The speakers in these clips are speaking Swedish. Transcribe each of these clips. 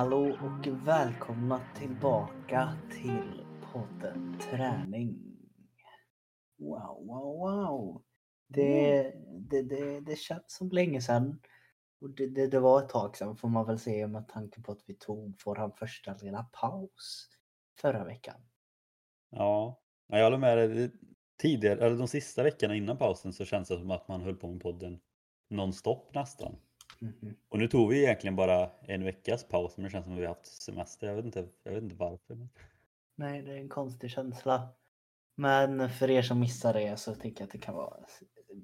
Hallå och välkomna tillbaka till podden Träning. Wow, wow, wow. Det, det, det, det känns som länge sedan. Och det, det, det var ett tag sedan får man väl säga med tanke på att vi tog vår första lilla paus förra veckan. Ja, jag håller med dig. Tidigare, eller de sista veckorna innan pausen så känns det som att man höll på med podden nonstop nästan. Mhm. Och nu tog vi egentligen bara en veckas paus men det känns som att vi har haft semester. Jag vet inte, jag vet inte varför. Nej, det är en konstig känsla. Men för er som missar det så tycker jag att det kan vara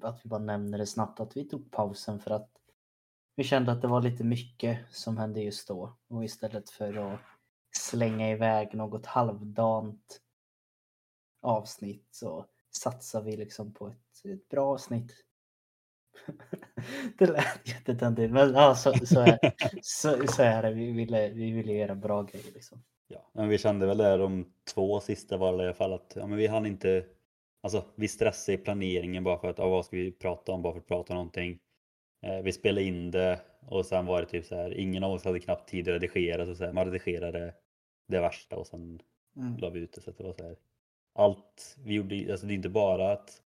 att vi bara nämner det snabbt att vi tog pausen för att vi kände att det var lite mycket som hände just då och istället för att slänga iväg något halvdant avsnitt så satsar vi liksom på ett, ett bra avsnitt. Det lät jättetöntigt men ja, så, så, är, så, så är det. Vi ville, vi ville göra bra grejer liksom. Ja, men vi kände väl där de två sista var i alla fall att ja, men vi hann inte Alltså vi stressade i planeringen bara för att ja, vad ska vi prata om bara för att prata om någonting. Eh, vi spelade in det och sen var det typ så här ingen av oss hade knappt tid att redigera så, så här, man redigerade det värsta och sen Mm. la vi ut det så att det var så här. Allt vi gjorde, alltså det är inte bara att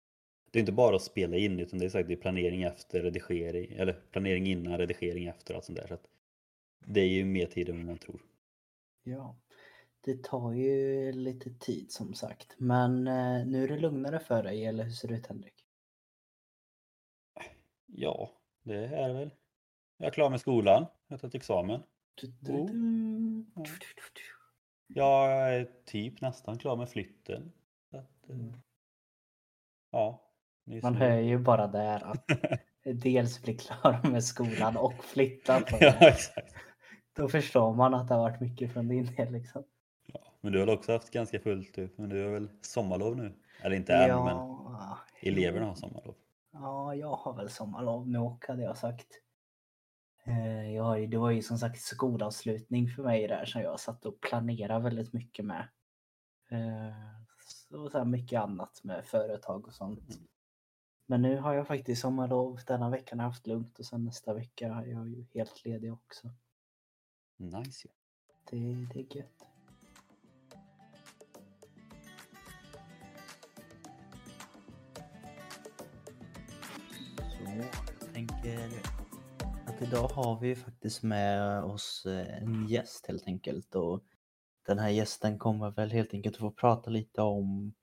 det är inte bara att spela in utan det är sagt det är planering efter redigering eller planering innan redigering efter allt sånt där så det är ju mer tid än man tror. Ja, det tar ju lite tid som sagt. Men eh, nu är det lugnare för dig, eller hur ser det ut Henrik? Ja, det är det väl. Jag är klar med skolan, jag har tagit examen. Oh. Ja. Jag är typ nästan klar med flytten. Att, eh, Mm. Ja. Man hör ju bara där att dels bli klar med skolan och flytta på ja, exakt. Då förstår man att det har varit mycket från din del liksom. Ja, men du har också haft ganska fullt du, men du har väl sommarlov nu? Eller inte än, men Ja, eleverna har sommarlov. Ja, jag har väl sommarlov nu och hade jag sagt. Eh, Jag har ju, det var ju som sagt skolavslutning för mig där som jag satt och planerade väldigt mycket med. Eh, Så, så mycket annat med företag och sånt. Mm. Men nu har jag faktiskt sommarlov. Denna veckan har jag haft lugnt och sen nästa vecka är jag ju helt ledig också. Nice ju. Det, det är gött. Så jag tänker att idag har vi faktiskt med oss eh, en gäst helt enkelt och den här gästen kommer väl helt enkelt att få prata lite om,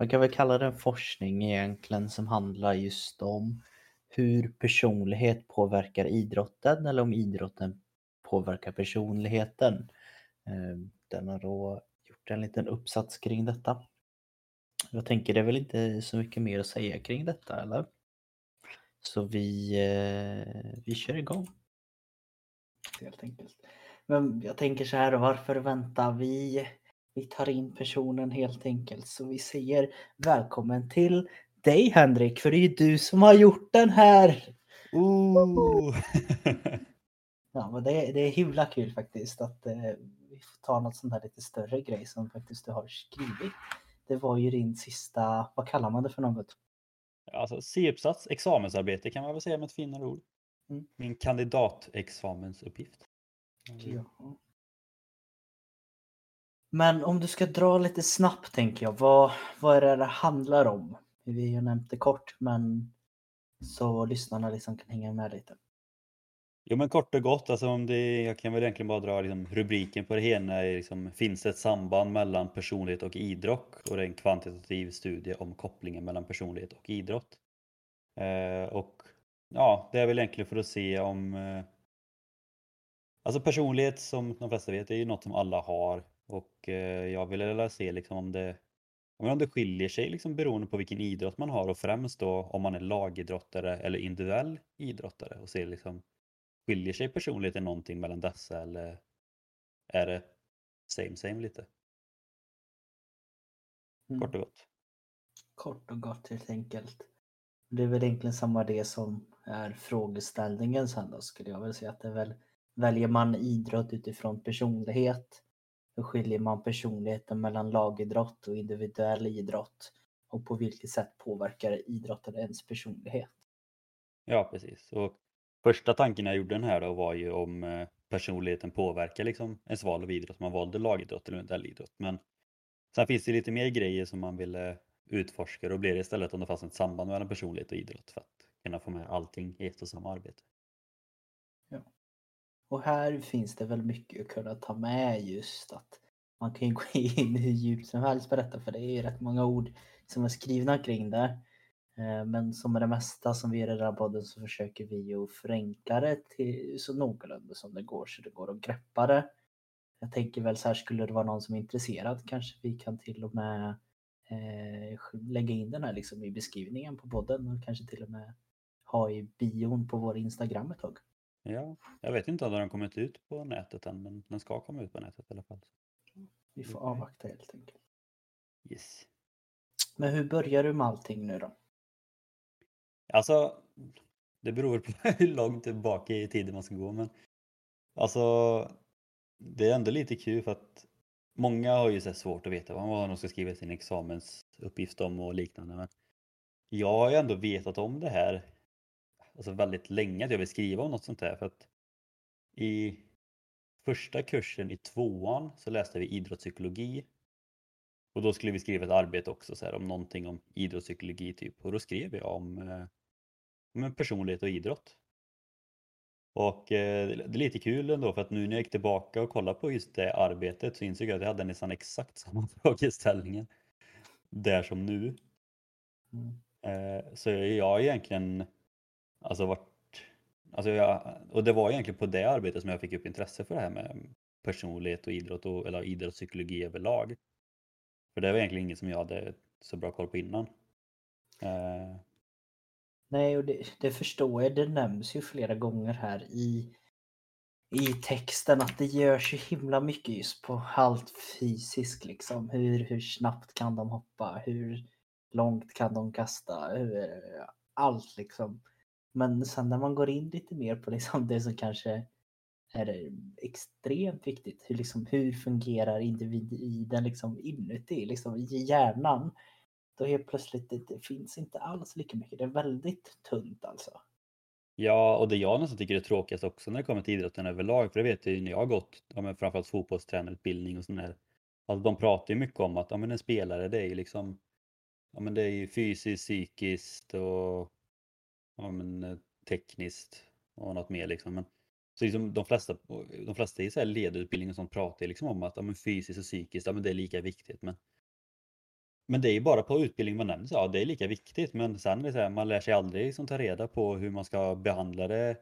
man kan väl kalla det en forskning egentligen som handlar just om hur personlighet påverkar idrotten eller om idrotten påverkar personligheten. Eh, den har då gjort en liten uppsats kring detta. Jag tänker det är väl inte så mycket mer att säga kring detta eller? Så vi, eh, vi kör igång. Helt enkelt. Men jag tänker så här, varför väntar Vi, vi tar in personen helt enkelt. Så vi säger välkommen till dig Henrik, för det är ju du som har gjort den här. Ooh. Ja, men det, det är himla kul faktiskt att eh, vi får ta något sånt här lite större grej som faktiskt du har skrivit. Det var ju din sista, vad kallar man det för något? alltså C-uppsats, examensarbete kan man väl säga med ett finare ord. Mm. Min kandidatexamensuppgift. Ja. Men om du ska dra lite snabbt tänker jag, vad, vad är det det handlar om? Vi har nämnt det kort men så lyssnarna liksom kan hänga med lite. Jo men kort och gott, alltså om det, jag kan väl egentligen bara dra liksom, rubriken på det hela. Är liksom, finns det ett samband mellan personlighet och idrott? Och det är en kvantitativ studie om kopplingen mellan personlighet och idrott. Eh, och ja, det är väl egentligen för att se om eh, Alltså personlighet som de flesta vet är ju något som alla har och eh, jag vill vilja se liksom om det om det skiljer sig liksom beroende på vilken idrott man har och främst då om man är lagidrottare eller individuell idrottare och se liksom skiljer sig personligheten någonting mellan dessa eller är det same same lite Mm. kort och gott. Kort och gott helt enkelt. Det är väl egentligen samma det som är frågeställningen sen då skulle jag väl säga att det är väl väljer man idrott utifrån personlighet hur skiljer man personligheten mellan lagidrott och individuell idrott och på vilket sätt påverkar idrotten ens personlighet. Ja precis. Och första tanken jag gjorde den här då var ju om eh, personligheten påverkar liksom ens val av idrott. om Man valde lagidrott eller modellidrott. Men sen finns det lite mer grejer som man ville eh, utforska. Då blir det istället om det fanns ett samband mellan personlighet och idrott för att kunna få med allting i ett och samma arbete. Och här finns det väl mycket att kunna ta med just att man kan ju gå in hur djupt som helst på detta för det är ju rätt många ord som är skrivna kring det. Eh, men som med det mesta som vi gör i den här podden så försöker vi ju förenkla det till så någorlunda som det går så det går att greppa det. Jag tänker väl så här, skulle det vara någon som är intresserad kanske vi kan till och med eh, lägga in den här liksom i beskrivningen på podden och kanske till och med ha i bion på vår Instagram ett tag. Ja, jag vet inte om den har kommit ut på nätet än, men den ska komma ut på nätet i alla fall. Vi får avvakta helt enkelt. Yes. Men hur börjar du med allting nu då? Alltså, det beror på hur långt tillbaka i tiden man ska gå, men alltså, det är ändå lite kul för att många har ju så svårt att veta vad de ska skriva sin examensuppgift om och liknande. Men jag har ju ändå vetat om det här alltså väldigt länge att jag vill skriva om något sånt här. För att I första kursen i tvåan så läste vi idrottspsykologi. Och då skulle vi skriva ett arbete också så här, om någonting om idrottspsykologi typ. Och då skrev jag om, eh, om personlighet och idrott. Och eh, det är lite kul ändå för att nu när jag gick tillbaka och kollade på just det arbetet så insåg jag att jag hade nästan exakt samma frågeställningar där som nu. Mm. Eh, så jag har egentligen alltså vart, Alltså jag, och det var egentligen på det arbetet som jag fick upp intresse för det här med personlighet och idrott och, eller idrottspsykologi överlag. För det var egentligen inget som jag hade så bra koll på innan. Eh, Nej, och det, det förstår jag. Det nämns ju flera gånger här i, i texten att det görs ju himla mycket just på allt fysiskt liksom. Hur, hur snabbt kan de hoppa? Hur långt kan de kasta? Hur, allt liksom. Men sen när man går in lite mer på liksom det som kanske är extremt viktigt. Hur, liksom, hur fungerar individen liksom inuti, liksom i hjärnan? Då helt plötsligt det, det finns inte alls lika mycket. Det är väldigt tunt alltså. Ja, och det jag nästan tycker är tråkigast också när det kommer till idrotten överlag, för det vet jag ju när jag har gått ja, men framförallt fotbollstränarutbildning och sånt där. Alltså de pratar ju mycket om att ja, men en spelare det är ju liksom ja, men det är ju fysiskt, psykiskt och ja, men, eh, tekniskt och något mer liksom. Men, så liksom de flesta, de flesta i så här ledutbildning och sånt pratar liksom om att ja, men fysiskt och psykiskt, ja, men det är lika viktigt. Men, men det är ju bara på utbildning man nämner, så, ja det är lika viktigt. Men sen är det så här, man lär sig aldrig liksom, ta reda på hur man ska behandla det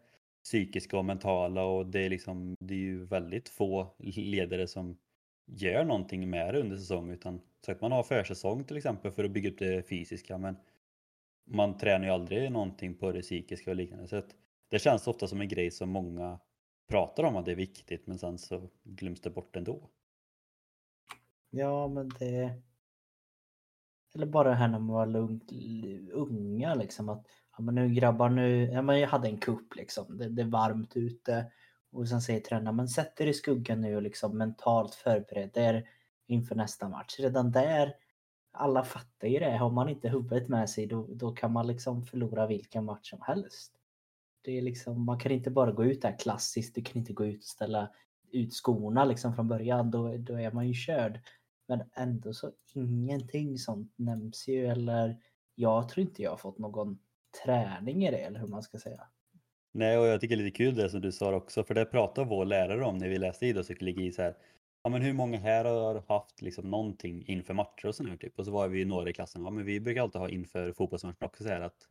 psykiska och mentala och det är liksom, det är ju väldigt få ledare som gör någonting med det under säsong utan så att man har försäsong till exempel för att bygga upp det fysiska men man tränar ju aldrig någonting på det psykiska och liknande. Så att det känns ofta som en grej som många pratar om att det är viktigt men sen så glöms det bort ändå. Ja, men det... Eller bara det här när man var lugnt, unga liksom att ja, men nu grabbar nu, ja, men jag hade en kupp liksom, det, det är varmt ute och sen säger tränaren men sätt er i skuggan nu och liksom mentalt förbered er inför nästa match. Redan där alla fattar ju det. Har man inte huvudet med sig då, då kan man liksom förlora vilken match som helst. Det är liksom, man kan inte bara gå ut där klassiskt. Du kan inte gå ut och ställa ut skorna liksom från början. Då, då är man ju körd. Men ändå så ingenting sånt nämns ju eller jag tror inte jag har fått någon träning i det eller hur man ska säga. Nej, och jag tycker det är lite kul det som du sa också, för det pratar vår lärare om när vi läste idrottspsykologi. Så här, ja, men hur många här har haft liksom någonting inför matcher och sådär här typ? Och så var vi några i klassen, ja men vi brukar alltid ha inför fotbollsmatchen också så här att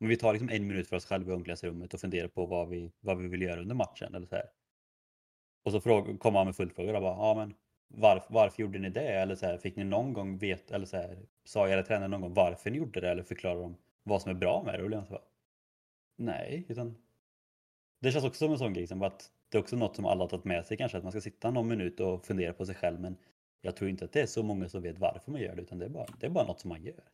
men vi tar liksom en minut för oss själva i omklädningsrummet och funderar på vad vi, vad vi vill göra under matchen eller så här. Och så fråga, kommer han med följdfrågor och bara, ja men varför, varför gjorde ni det? Eller så här, fick ni någon gång veta, eller så här, sa era tränare någon gång varför ni gjorde det? Eller förklarade de vad som är bra med det? Och jag bara, Nej, utan det känns också som en sån grej liksom, som att det är också något som alla har tagit med sig kanske, att man ska sitta någon minut och fundera på sig själv. Men jag tror inte att det är så många som vet varför man gör det, utan det är bara, det är bara något som man gör.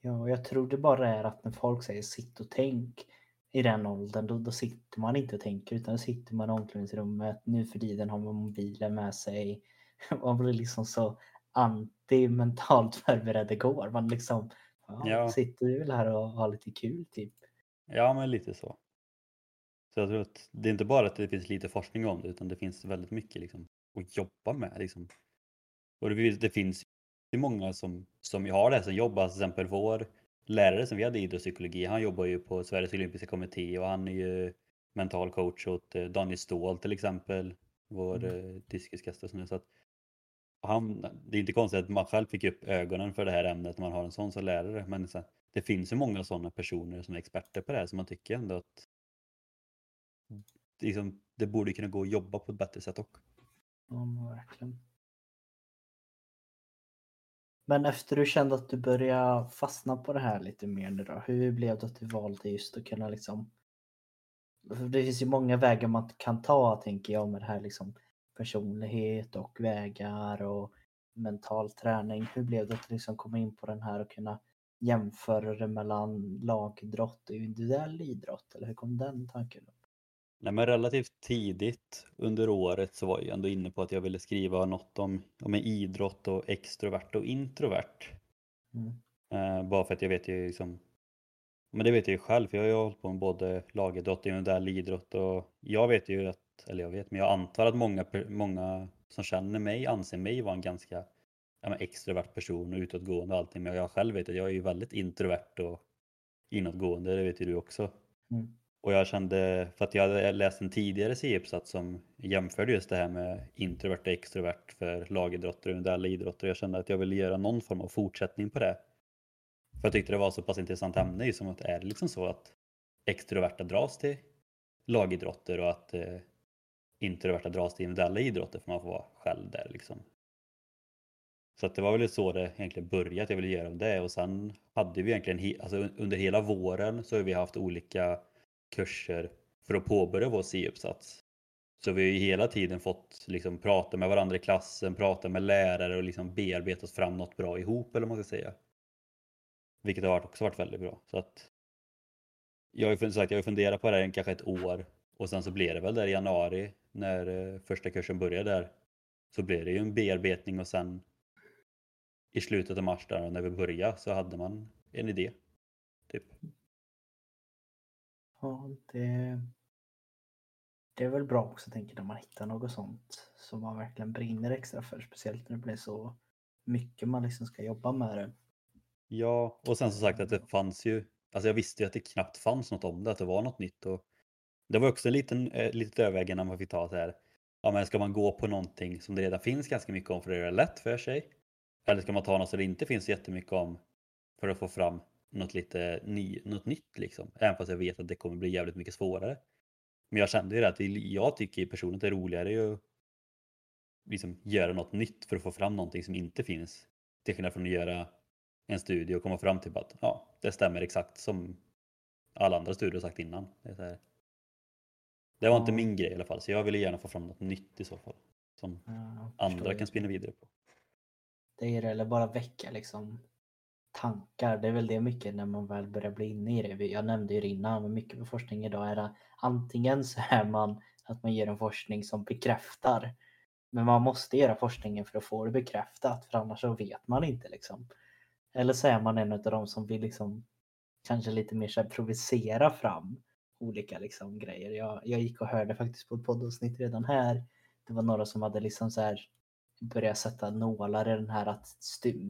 Ja, jag tror det bara är att när folk säger sitt och tänk i den åldern, då, då sitter man inte och tänker, utan då sitter man i omklädningsrummet. Nu för tiden har man mobilen med sig. Man blir liksom så anti-mentalt förberedd igår. Man liksom ja, ja. sitter väl här och har lite kul typ. Ja, men lite så. Så jag tror att det är inte bara att det finns lite forskning om det utan det finns väldigt mycket liksom, att jobba med. Liksom. Och det, det finns ju många som, som har det här som jobb, alltså till exempel vår lärare som vi hade i idrottspsykologi, han jobbar ju på Sveriges olympiska kommitté och han är ju mental coach åt eh, Daniel Ståhl till exempel, vår mm. Eh, och sånt. Så att han, det är inte konstigt att man själv fick upp ögonen för det här ämnet när man har en sån som lärare. Men det finns ju många sådana personer som är experter på det här som man tycker ändå att liksom, det borde kunna gå att jobba på ett bättre sätt också. Ja, verkligen. Men efter du kände att du började fastna på det här lite mer nu då, hur blev det att du valde just att kunna liksom det finns ju många vägar man kan ta tänker jag med det här liksom personlighet och vägar och mental träning. Hur blev det att liksom komma in på den här och kunna jämföra det mellan lagidrott och individuell idrott? Eller hur kom den tanken Då? Nej, men relativt tidigt under året så var jag ändå inne på att jag ville skriva något om, om idrott och extrovert och introvert. Mm. Uh, bara för att jag vet ju liksom men det vet jag ju själv, för jag har ju hållit på med både lagidrott och individuell idrott och jag vet ju att, eller jag vet, men jag antar att många, många som känner mig anser mig vara en ganska ja, extrovert person och utåtgående och allting. Men jag själv vet att jag är ju väldigt introvert och inåtgående, det vet ju du också. Mm. Och jag kände, för att jag hade läst en tidigare C-uppsats som jämförde just det här med introvert och extrovert för lagidrottare och individuella idrotter. Jag kände att jag ville göra någon form av fortsättning på det. För jag tyckte det var så pass intressant ämne just som att är det liksom så att extroverta dras till lagidrotter och att eh, introverta dras till individuella idrotter för man får vara själv där liksom. Så att det var väl så det egentligen började, att jag ville göra det och sen hade vi egentligen, alltså under hela våren så har vi haft olika kurser för att påbörja vår C-uppsats. Så vi har ju hela tiden fått liksom prata med varandra i klassen, prata med lärare och liksom bearbeta oss fram något bra ihop eller vad man ska säga. Vilket har också varit väldigt bra. Så att jag har ju sagt, jag har funderat på det här kanske ett år och sen så blev det väl där i januari när eh, första kursen började där. Så blev det ju en bearbetning och sen i slutet av mars där när vi började så hade man en idé. Typ. Ja, det, det är väl bra också tänker när man hittar något sånt som man verkligen brinner extra för. Speciellt när det blir så mycket man liksom ska jobba med det. Ja, och sen som sagt att det fanns ju, alltså jag visste ju att det knappt fanns något om det, att det var något nytt. Och det var också en liten, eh, litet övervägande man fick ta så här. Ja, men ska man gå på någonting som det redan finns ganska mycket om för att göra det lätt för sig? Eller ska man ta något som det inte finns jättemycket om för att få fram något lite ny, något nytt liksom? Även fast jag vet att det kommer bli jävligt mycket svårare. Men jag kände ju att jag tycker personligen att det är roligare att liksom göra något nytt för att få fram någonting som inte finns. Till skillnad från att göra en studie och komma fram till att ja, det stämmer exakt som alla andra studier sagt innan. Det, det var inte min grej i alla fall, så jag ville gärna få fram något nytt i så fall. Som ja, andra kan spinna vidare på. Det är det, eller bara väcka liksom tankar. Det är väl det mycket när man väl börjar bli inne i det. Jag nämnde ju det innan, men mycket med forskning idag är det antingen så är man att man ger en forskning som bekräftar. Men man måste göra forskningen för att få det bekräftat, för annars så vet man inte liksom. Eller så är man en av de som vill liksom kanske lite mer så här provocera fram olika liksom grejer. Jag, jag gick och hörde faktiskt på ett poddavsnitt redan här. Det var några som hade liksom så här börjat sätta nålar i den här att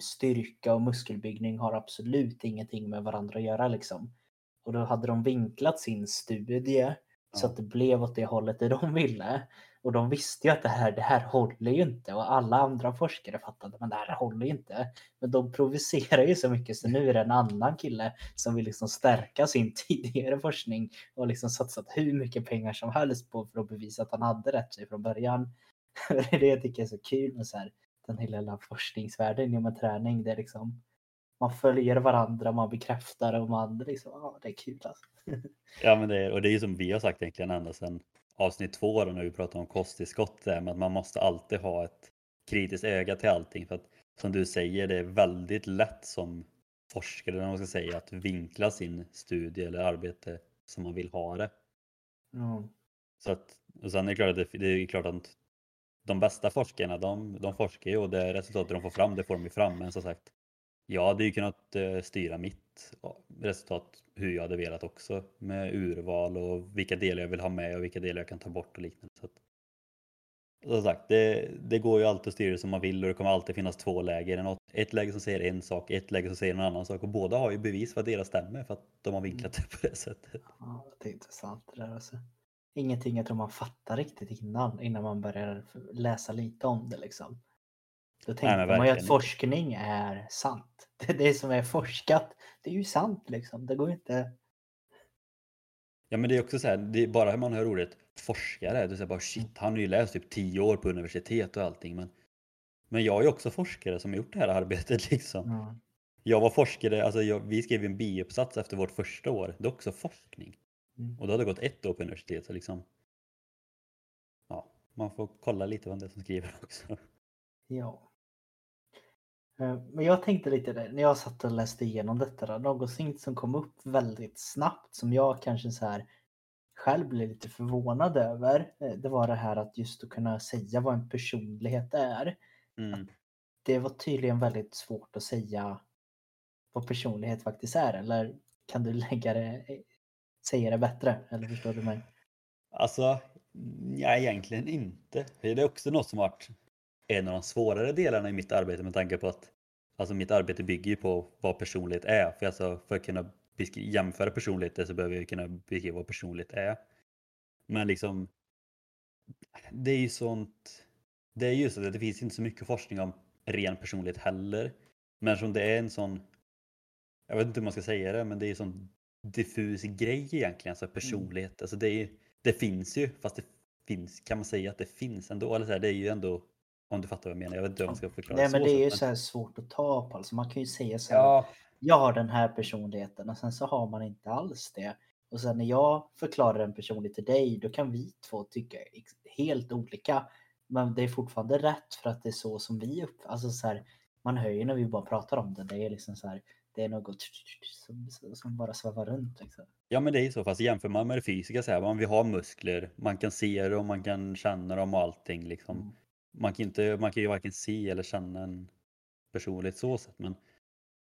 styrka och muskelbyggning har absolut ingenting med varandra att göra liksom. Och då hade de vinklat sin studie så att det blev åt det hållet det de ville. Och de visste ju att det här, det här håller ju inte och alla andra forskare fattade men det här håller ju inte. Men de provocerar ju så mycket så nu är det en annan kille som vill liksom stärka sin tidigare forskning och liksom satsat hur mycket pengar som helst på för att bevisa att han hade rätt sig från början. Det är det jag tycker är så kul med så här, den hela forskningsvärlden inom träning. Det är liksom, man följer varandra, man bekräftar och man liksom, ja det är kul alltså. ja men det är, och det är ju som vi har sagt egentligen ända sedan avsnitt två då när vi pratar om kosttillskott, det med att man måste alltid ha ett kritiskt öga till allting. För att som du säger, det är väldigt lätt som forskare, man ska säga, att vinkla sin studie eller arbete som man vill ha det. Mm. Så att, och sen är det klart att, det, det är klart att de bästa forskarna, de, de forskar ju och det resultatet de får fram, det får de ju fram. Men som sagt, Jag hade ju kunnat eh, styra mitt resultat hur jag hade velat också med urval och vilka delar jag vill ha med och vilka delar jag kan ta bort och liknande. Så att, som sagt, det, det går ju alltid att styra som man vill och det kommer alltid finnas två läger. Ett läge som säger en sak, ett läge som säger en annan sak och båda har ju bevis för att deras stämmer för att de har vinklat det på det sättet. Ja, det är intressant det där alltså. Ingenting jag tror man fattar riktigt innan, innan man börjar läsa lite om det liksom. Då tänker man ju att forskning är sant. Det, det som är forskat, det är ju sant liksom. Det går inte... Ja men det är också så här, det är bara hur man hör ordet forskare, du säger bara shit, han har ju läst typ tio år på universitet och allting. Men, men jag är ju också forskare som har gjort det här arbetet liksom. Mm. Jag var forskare, alltså jag, vi skrev en biuppsats efter vårt första år, det är också forskning. Mm. Och då hade det gått ett år på universitet så liksom. Ja, man får kolla lite vad det är som skriver också. Ja. Eh, men jag tänkte lite där, när jag satt och läste igenom detta, någonting som kom upp väldigt snabbt som jag kanske så här själv blev lite förvånad över. Eh, det var det här att just att kunna säga vad en personlighet är. Mm. Det var tydligen väldigt svårt att säga vad personlighet faktiskt är. Eller kan du lägga det, säga det bättre? Eller förstår du mig? Alltså, nej egentligen inte. Det är också något som varit en av de svårare delarna i mitt arbete med tanke på att alltså mitt arbete bygger ju på vad personlighet är. För, alltså, för att kunna jämföra personligheter så behöver jag kunna beskriva vad personlighet är. Men liksom det är ju sånt det är just att det finns inte så mycket forskning om ren personlighet heller. Men som det är en sån jag vet inte hur man ska säga det, men det är ju sån diffus grej egentligen, alltså personlighet. Mm. Alltså det, är, det finns ju, fast det finns, kan man säga att det finns ändå? Eller så här, det är ju ändå om du fattar vad jag menar. Jag vet inte hur man ska förklara Nej, men det är ju så här svårt att ta på. Alltså man kan ju säga så här. Ja. Jag har den här personligheten och sen så har man inte alls det. Och sen när jag förklarar en personlighet till dig, då kan vi två tycka helt olika. Men det är fortfarande rätt för att det är så som vi upp... Alltså så här, man hör ju när vi bara pratar om det. Det är liksom så här, det är något som, som bara svävar runt. Liksom. Ja men det är ju så, fast jämför man med det fysiska så här, man, vi har muskler, man kan se och man kan känna dem och allting liksom. Mm man kan, inte, man kan ju varken se eller känna en personlighet så sätt. Men,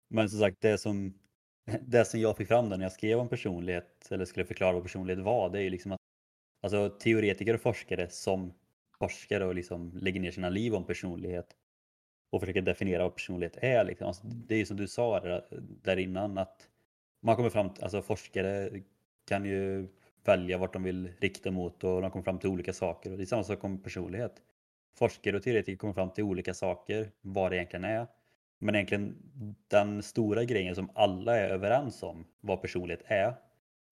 men som sagt, det som, det som jag fick fram när jag skrev om personlighet eller skulle förklara vad personlighet var, det är ju liksom att alltså, teoretiker och forskare som forskar och liksom lägger ner sina liv om personlighet och försöker definiera vad personlighet är. Liksom. Alltså, det är ju som du sa där, där innan att man kommer fram till, alltså forskare kan ju välja vart de vill rikta mot och de kommer fram till olika saker och det är samma sak om personlighet forskare och teoretiker kommer fram till olika saker, vad det egentligen är. Men egentligen den stora grejen som alla är överens om vad personlighet är,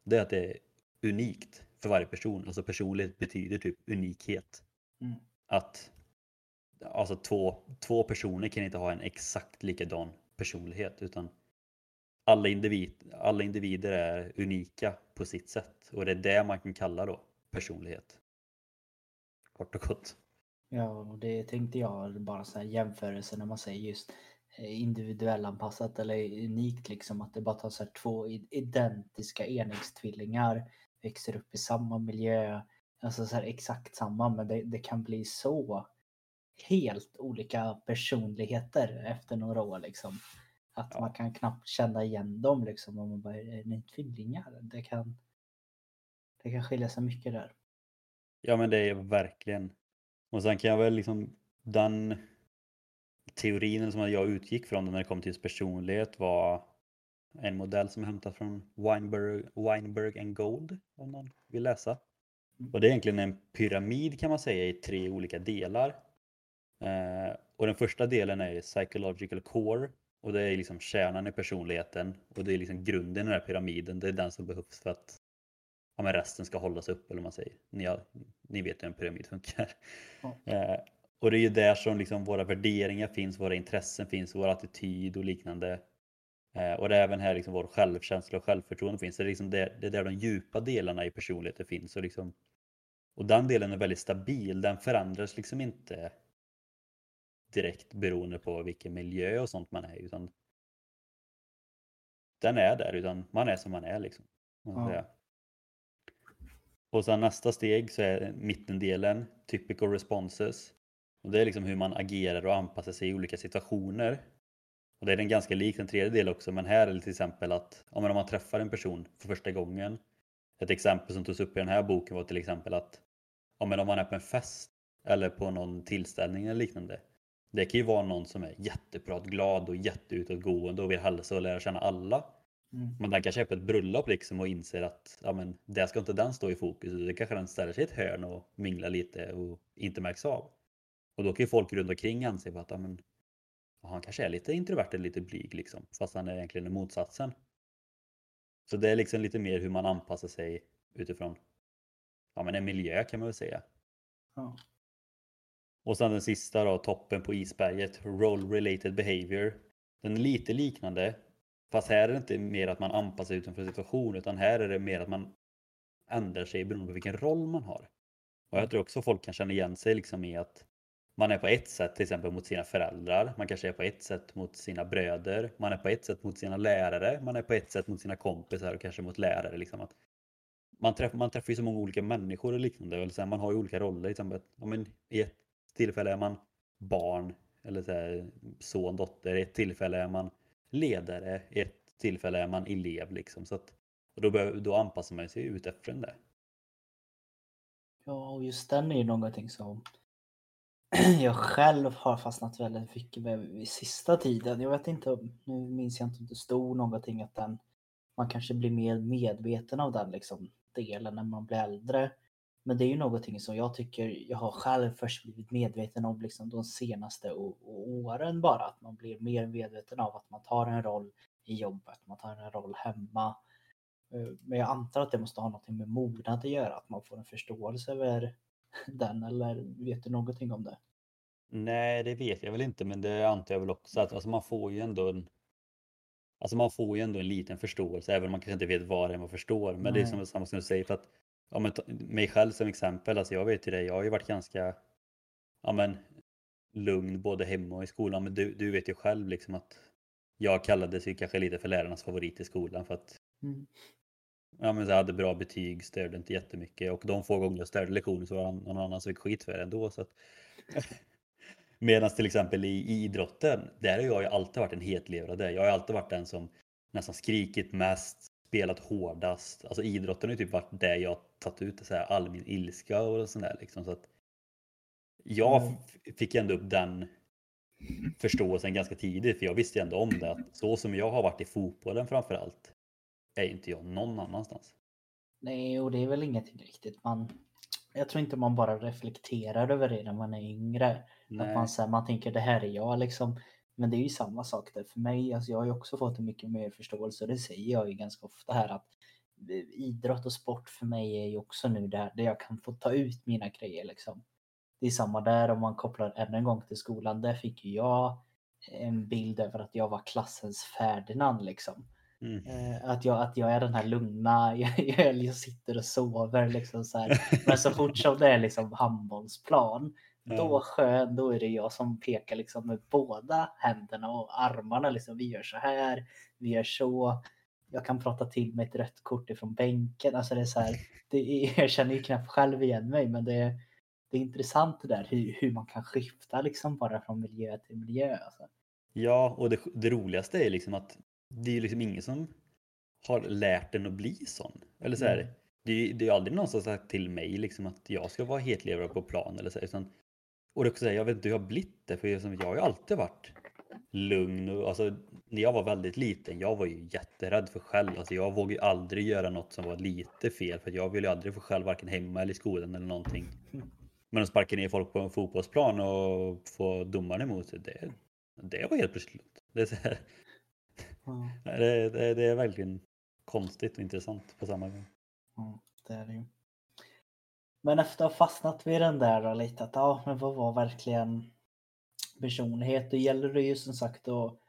det är att det är unikt för varje person. Alltså personlighet betyder typ unikhet. Mm. Att alltså två, två personer kan inte ha en exakt likadan personlighet utan alla, individ, alla individer är unika på sitt sätt och det är det man kan kalla då personlighet. Kort och gott. Ja, och det tänkte jag bara så här jämförelse när man säger just eh, individuellanpassat eller unikt liksom att det bara tar så här två identiska enäggstvillingar växer upp i samma miljö, alltså så här exakt samma men det, det kan bli så helt olika personligheter efter några år liksom. Att ja. man kan knappt känna igen dem liksom om man bara är ni tvillingar? Det kan, det kan skilja sig mycket där. Ja men det är verkligen och sen kan jag väl liksom, den teorin som jag utgick från när det kom till personlighet var en modell som är hämtad från Weinberg, Weinberg and Gold om någon vill läsa. Mm. Och det är egentligen en pyramid kan man säga i tre olika delar. Eh, och den första delen är psychological core och det är liksom kärnan i personligheten och det är liksom grunden i den här pyramiden. Det är den som behövs för att ja, men resten ska hållas upp eller vad man säger. Ni, har, ni vet hur en pyramid funkar. Ja. Eh, och det är ju där som liksom våra värderingar finns, våra intressen finns, vår attityd och liknande. Eh, och det är även här liksom vår självkänsla och självförtroende finns. Det är, liksom där, det är där de djupa delarna i personligheten finns. Och, liksom, och den delen är väldigt stabil, den förändras liksom inte direkt beroende på vilken miljö och sånt man är utan den är där, utan man är som man är liksom. Ja. Och sen nästa steg så är mittendelen, typical responses. Och det är liksom hur man agerar och anpassar sig i olika situationer. Och det är en ganska lik den tredje delen också, men här är det till exempel att om man träffar en person för första gången. Ett exempel som togs upp i den här boken var till exempel att om man är på en fest eller på någon tillställning eller liknande. Det kan ju vara någon som är jättepratglad och jätteutåtgående och vill hälsa och lära känna alla. Mm. Men den kanske är på ett bröllop liksom och inser att ja, men, där ska inte den stå i fokus. Det kanske den ställer sig i ett hörn och minglar lite och inte märks av. Och då kan ju folk runt omkring anse att ja, men, han kanske är lite introvert eller lite blyg liksom. Fast han är egentligen motsatsen. Så det är liksom lite mer hur man anpassar sig utifrån ja, men en miljö kan man väl säga. Ja. Och sen den sista då, toppen på isberget, Role Related Behavior. Den är lite liknande. Fast här är det inte mer att man anpassar sig utanför situation utan här är det mer att man ändrar sig beroende på vilken roll man har. Och jag tror också folk kan känna igen sig liksom i att man är på ett sätt till exempel mot sina föräldrar, man kanske är på ett sätt mot sina bröder, man är på ett sätt mot sina lärare, man är på ett sätt mot sina kompisar och kanske mot lärare. Liksom att man, träffar, man träffar ju så många olika människor och liknande. Och liksom man har ju olika roller. Liksom, att, ja, men, I ett tillfälle är man barn eller så här, son, dotter. I ett tillfälle är man ledare. I ett tillfälle är man elev. Liksom, så att, och då, bör, då anpassar man sig ut efter det. Ja, och just den är ju någonting som jag själv har fastnat väldigt mycket med i sista tiden. Jag vet inte, nu minns jag inte om det stod någonting att den, man kanske blir mer medveten av den liksom, delen när man blir äldre. Men det är ju någonting som jag tycker jag har själv först blivit medveten om liksom de senaste åren bara. Att man blir mer medveten av att man tar en roll i jobbet, man tar en roll hemma. Eh, men jag antar att det måste ha något med mognad att göra, att man får en förståelse över den eller vet du någonting om det? Nej, det vet jag väl inte, men det antar jag väl också att alltså man får ju ändå en Alltså man får ju ändå en liten förståelse, även om man kanske inte vet vad det är man förstår. Men Nej. det är som samma som du säger, att ja, men, mig själv som exempel, alltså jag vet ju det, jag har ju varit ganska ja, men, lugn både hemma och i skolan. Men du, du vet ju själv liksom att jag kallades ju kanske lite för lärarnas favorit i skolan för att mm. ja, men jag hade bra betyg, störde inte jättemycket och de få gånger jag störde lektioner så var någon annan som fick skit för det ändå. Så att... Medan till exempel i, i idrotten, där har jag ju alltid varit en hetlevrade. Jag har alltid varit den som nästan skrikit mest, spelat hårdast. Alltså idrotten har ju typ varit det jag tagit ut så här, all min ilska och sånt där liksom. Så att jag mm. fick ändå upp den förståelsen ganska tidigt för jag visste ju ändå om det att så som jag har varit i fotbollen framför allt är inte jag någon annanstans. Nej, och det är väl ingenting riktigt man... Jag tror inte man bara reflekterar över det när man är yngre. Nej. Att man, så här, man tänker det här är jag liksom. Men det är ju samma sak där för mig. Alltså, jag har ju också fått en mycket mer förståelse och det säger jag ju ganska ofta här att idrott och sport för mig är ju också nu där, där jag kan få ta ut mina grejer liksom. Det är samma där om man kopplar än en gång till skolan. Där fick ju jag en bild över att jag var klassens Ferdinand liksom. Mm. Eh, att, jag, att jag är den här lugna, jag, jag sitter och sover liksom så här. Men så fort som det är liksom handbollsplan då skön, då är det jag som pekar liksom med båda händerna och armarna. Liksom, vi gör så här, vi gör så. Jag kan prata till med ett rött kort ifrån bänken. Alltså det är så här, det är, jag känner ju knappt själv igen mig, men det är, det är intressant det där hur, hur man kan skifta liksom bara från miljö till miljö. Alltså. Ja, och det, det roligaste är liksom att det är liksom ingen som har lärt en att bli sån. Eller så här, mm. det, det är aldrig någon som sagt till mig liksom att jag ska vara hetlevrare på plan eller så, utan och det också säga, jag vet inte hur jag har blivit det, för jag har ju alltid varit lugn. Och, alltså, när jag var väldigt liten, jag var ju jätterädd för själv. Alltså, jag vågade ju aldrig göra något som var lite fel, för jag ville ju aldrig få själv varken hemma eller i skolan eller någonting. Men att sparka ner folk på en fotbollsplan och få domaren emot sig, det, det var helt plötsligt. Det är, så här, mm. det, det, det, är verkligen konstigt och intressant på samma gång. Mm, det är det ju. Men efter att ha fastnat vid den där och lite att ja, men vad var verkligen personlighet? Då gäller det ju som sagt att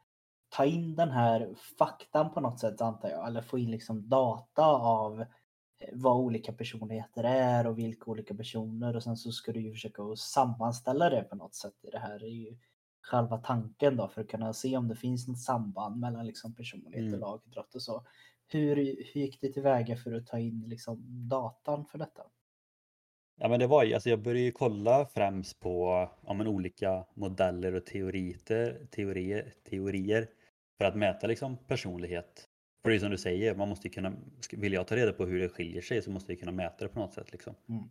ta in den här faktan på något sätt antar jag. Eller få in liksom data av eh, vad olika personligheter är och vilka olika personer och sen så ska du ju försöka sammanställa det på något sätt. Det här är ju själva tanken då för att kunna se om det finns något samband mellan liksom personlighet och mm. lagidrott och så. Hur, hur gick det tillväga för att ta in liksom datan för detta? Ja men det var ju, alltså jag började ju kolla främst på ja, men olika modeller och teorier, teorier, teorier för att mäta liksom personlighet. För det är som du säger, man måste kunna, vill jag ta reda på hur det skiljer sig så måste jag kunna mäta det på något sätt. Liksom. Mm.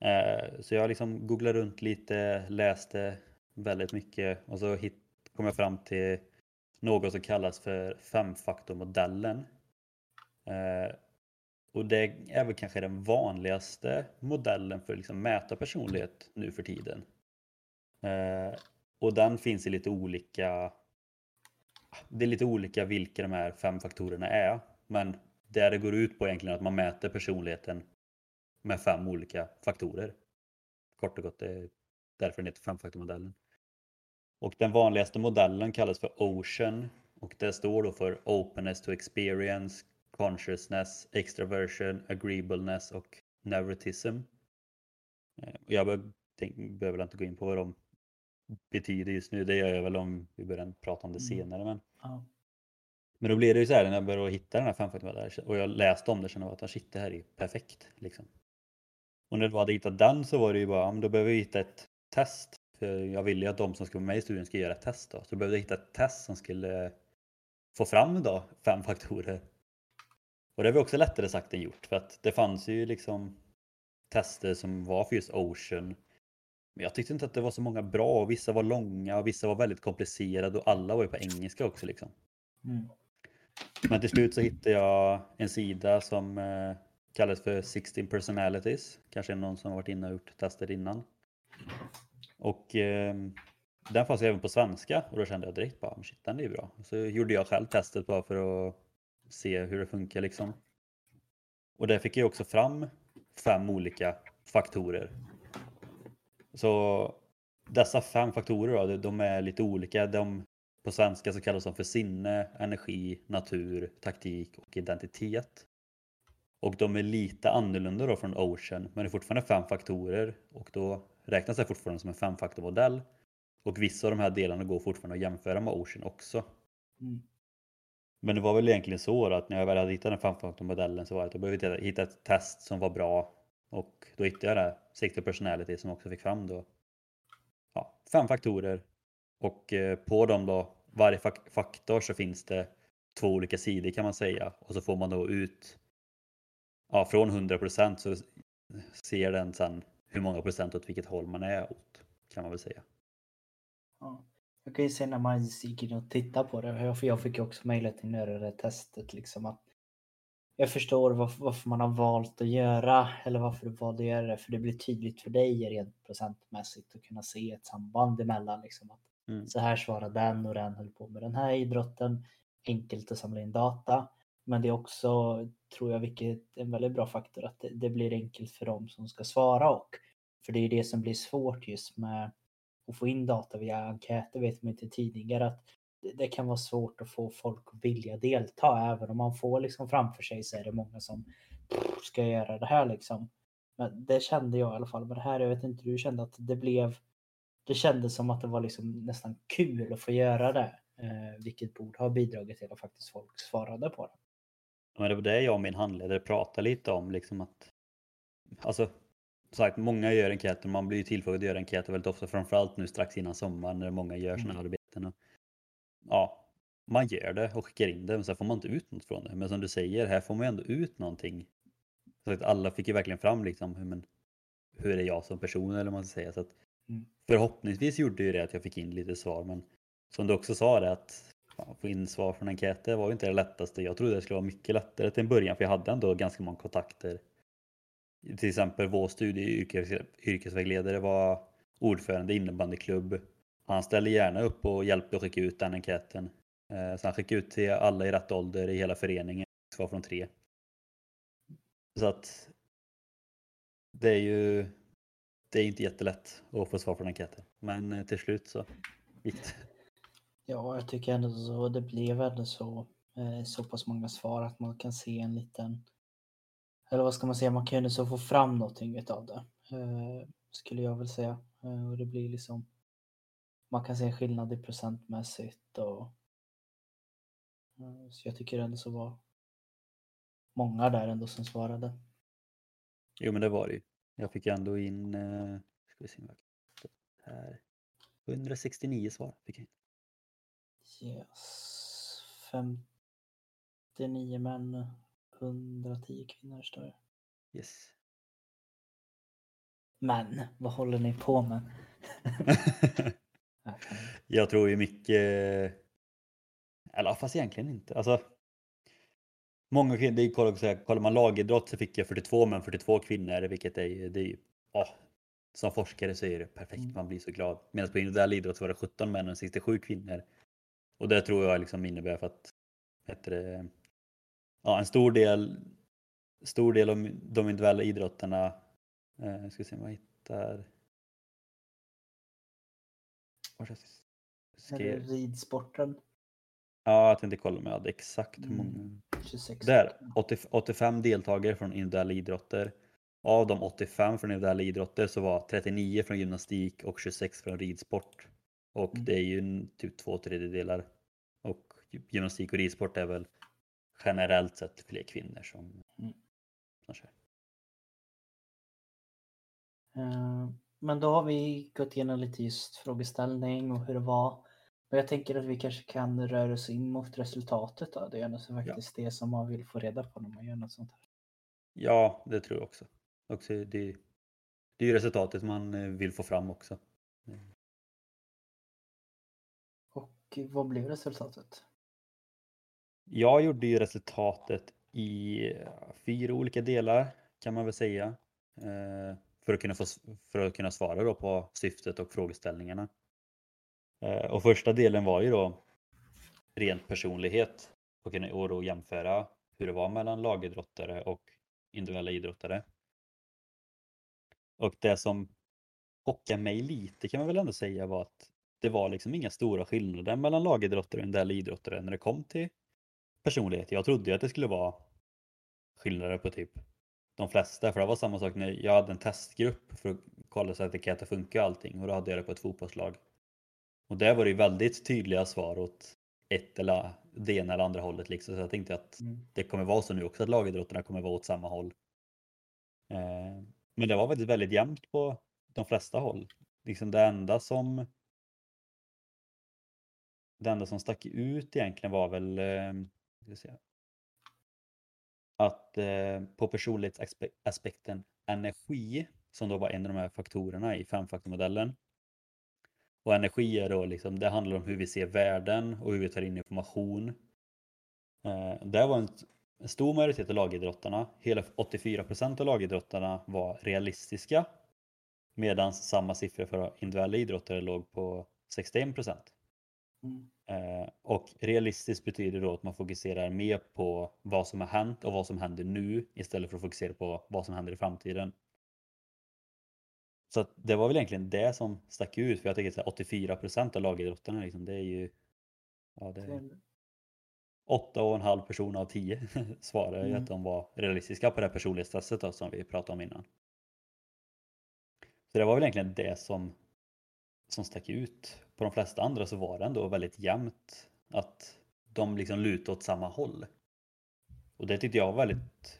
Eh, så jag liksom googlade runt lite, läste väldigt mycket och så hit, kom jag fram till något som kallas för femfaktormodellen. Eh, och det är väl kanske den vanligaste modellen för att liksom mäta personlighet nu för tiden. Eh, och den finns i lite olika det är lite olika vilka de här fem faktorerna är. Men det det går ut på egentligen att man mäter personligheten med fem olika faktorer. Kort och gott, det är därför den heter femfaktormodellen. Och den vanligaste modellen kallas för Ocean och det står då för Openness to Experience, Consciousness, Extraversion, Agreeableness och Neurotism. Eh, jag behöver inte gå in på vad de betyder just nu. Det gör jag väl om vi börjar prata om det mm. senare. Men, ja. men då blir det ju så här när jag började hitta den här femfaktorn och jag läste om det kände jag att ah, shit, det här är perfekt. Liksom. Och när du hade hittat den så var det ju bara, då behöver vi hitta ett test. För jag ville ju att de som ska vara med i studien ska göra ett test då. Så då behövde jag hitta ett test som skulle få fram då fem faktorer. Och det var också lättare sagt än gjort för att det fanns ju liksom tester som var för just Ocean men jag tyckte inte att det var så många bra och vissa var långa och vissa var väldigt komplicerade och alla var ju på engelska också liksom. Mm. Men till slut så hittade jag en sida som eh, kallas för 16 personalities. Kanske någon som varit inne och gjort tester innan. Och eh, den fanns även på svenska och då kände jag direkt bara shit den är ju bra. Så gjorde jag själv testet bara för att se hur det funkar liksom. Och där fick jag också fram fem olika faktorer så dessa fem faktorer då, de är lite olika. De, på svenska så kallas de för sinne, energi, natur, taktik och identitet. Och de är lite annorlunda då från Ocean, men det är fortfarande fem faktorer och då räknas det fortfarande som en femfaktormodell. Och vissa av de här delarna går fortfarande att jämföra med Ocean också. Mm. Men det var väl egentligen så att när jag väl hade hittat den femfaktormodellen så var det att jag behövde hitta ett test som var bra och då hittade jag det, här Sector Personality, som också fick fram då ja, fem faktorer. Och eh, på dem då, varje faktor så finns det två olika sidor kan man säga. Och så får man då ut, ja från 100% så ser den sen hur många procent åt vilket håll man är åt, kan man väl säga. Ja. Jag kan ju säga när man gick in och tittade på det, för jag fick ju också möjligheten att göra det testet liksom att jag förstår varför, varför, man har valt att göra eller varför du valde att göra det. För det blir tydligt för dig rent procentmässigt att kunna se ett samband emellan. Liksom, att mm. Så här svarar den och den höll på med den här idrotten. Enkelt att samla in data. Men det är också, tror jag, vilket är en väldigt bra faktor, att det, det blir enkelt för dem som ska svara och. För det är det som blir svårt just med att få in data via enkäter, vet man inte tidigare, att det kan vara svårt att få folk att vilja delta. Även om man får liksom framför sig så är det många som ska göra det här liksom. Men det kände jag i alla fall med det här. Jag vet inte hur du kände att det blev. Det kändes som att det var liksom nästan kul att få göra det. Eh, vilket borde ha bidragit till att faktiskt folk svarade på det. Men det var det jag och min handledare pratade lite om. Liksom att, alltså, sagt, många gör enkäter. Man blir tillfrågad att göra enkäter väldigt ofta. Framförallt nu strax innan sommaren när många gör sådana mm. arbeten ja, man gör det och skickar in det men sen får man inte ut något från det. Men som du säger, här får man ju ändå ut någonting. Så att alla fick ju verkligen fram liksom, hur, men, hur är jag som person eller vad man ska säga. Så att, mm. Förhoppningsvis gjorde ju det att jag fick in lite svar men som du också sa det att få in svar från enkäter var ju inte det lättaste. Jag trodde det skulle vara mycket lättare till en början för jag hade ändå ganska många kontakter. Till exempel vår studie yrkesvägledare var ordförande i innebandyklubb han ställer gärna upp och hjälper att skicka ut den enkäten. Eh, så han skickade ut till alla i rätt ålder i hela föreningen. Svar från tre. Så att det är ju det är inte jättelätt att få svar från enkäten. Men eh, till slut så gick det. Ja, jag tycker ändå så. Det blev ändå så, eh, så pass många svar att man kan se en liten... Eller vad ska man säga? Man kan ju så få fram någonting av det. Skulle jag väl säga. Och det blir liksom man kan se en skillnad i procentmässigt och eh, så jag tycker ändå så var många där ändå som svarade. Jo men det var det ju. Jag fick ändå in, eh, ska vi se här, 169 svar fick jag in. Yes. 59 män, 110 kvinnor står det. Yes. Men vad håller ni på med? jag tror ju mycket, eller fast egentligen inte. Alltså, många kvinnor, kollar, kollar man lagidrott så fick jag 42 män, 42 kvinnor, vilket är, det är oh, som forskare så är det perfekt, mm. man blir så glad. Medan på individuell idrott så var det 17 män och 67 kvinnor. Och det tror jag liksom innebär för att heter det, ja, en stor del, stor del av de individuella idrotterna, eh, ska se om jag hittar det ridsporten? Ja, jag tänkte kolla om jag hade exakt hur många. Mm, 26. Där, 80, 85 deltagare från individuella idrotter. Av de 85 från individuella idrotter så var 39 från gymnastik och 26 från ridsport. Och mm. det är ju typ två tredjedelar. Och gymnastik och ridsport är väl generellt sett fler kvinnor som, mm. som kör. Men då har vi gått igenom lite just frågeställning och hur det var. Och jag tänker att vi kanske kan röra oss in mot resultatet då. Det är ju faktiskt ja. det som man vill få reda på när man gör något sånt här. Ja, det tror jag också. också det, det är ju resultatet man eh, vill få fram också. Och vad blev resultatet? Jag gjorde ju resultatet i eh, fyra olika delar kan man väl säga. Eh, för att kunna, få, för att kunna svara då på syftet och frågeställningarna. Eh, och första delen var ju då rent personlighet och kunna och då jämföra hur det var mellan lagidrottare och individuella idrottare. Och det som chockade mig lite kan man väl ändå säga var att det var liksom inga stora skillnader mellan lagidrottare och individuella idrottare när det kom till personlighet. Jag trodde ju att det skulle vara skillnader på typ de flesta, för det var samma sak när jag hade en testgrupp för att kolla så att etikett och funkar allting och då hade jag det på ett fotbollslag. Och där var det ju väldigt tydliga svar åt ett eller det ena eller andra hållet liksom. Så jag tänkte att mm. det kommer vara så nu också att lagidrotterna kommer vara åt samma håll. Eh, men det var faktiskt väldigt jämnt på de flesta håll. Liksom det enda som det enda som stack ut egentligen var väl eh, att eh, på personlighetsaspekten energi, som då var en av de här faktorerna i femfaktormodellen. Och energi är då liksom, det handlar om hur vi ser världen och hur vi tar in information. Eh, det var en, en stor majoritet av lagidrottarna, hela 84 procent av lagidrottarna var realistiska. Medan samma siffror för individuella idrottare låg på 61 procent. Mm. Eh, och realistiskt betyder då att man fokuserar mer på vad som har hänt och vad som händer nu istället för att fokusera på vad som händer i framtiden. Så det var väl egentligen det som stack ut för jag tycker att 84 procent av lagidrottarna liksom, det är ju ja, det är 8,5 personer av 10 svarar mm. att de var realistiska på det här personlighetstestet då, som vi pratade om innan. Så det var väl egentligen det som, som stack ut på de flesta andra så var det ändå väldigt jämnt att de liksom lutade åt samma håll. Och det tyckte jag var väldigt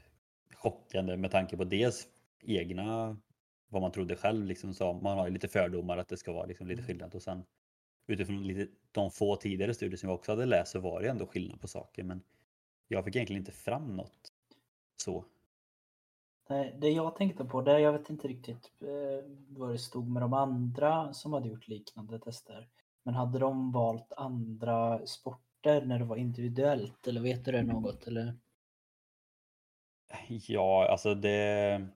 chockande med tanke på dels egna, vad man trodde själv, liksom så man har ju lite fördomar att det ska vara liksom lite mm. skillnad och sen utifrån lite, de få tidigare studier som jag också hade läst så var det ändå skillnad på saker men jag fick egentligen inte fram något så det jag tänkte på, det jag vet inte riktigt eh, vad det stod med de andra som hade gjort liknande tester. Men hade de valt andra sporter när det var individuellt eller vet du det något eller? Ja, alltså det.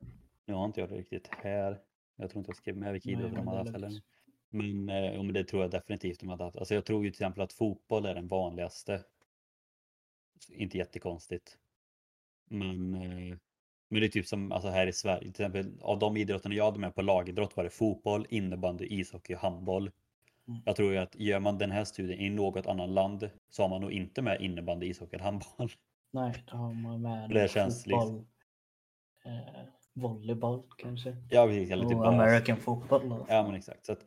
Nu har inte jag det riktigt här. Jag tror inte jag skrev med vilka idrotter de hade haft heller. Men, eh, men det tror jag definitivt de hade haft. Alltså jag tror ju till exempel att fotboll är den vanligaste. Inte jättekonstigt. Men eh, men det är typ som alltså här i Sverige, till exempel av de idrotterna jag hade med på lagidrott var det fotboll, innebandy, ishockey och handboll. Mm. Jag tror ju att gör man den här studien i något annat land så har man nog inte med innebandy, ishockey eller handboll. Nej, då har man med det känns fotboll, liksom... eh, volleyboll kanske. Ja, precis. Eller typ American football. Då. Ja, men exakt. Så att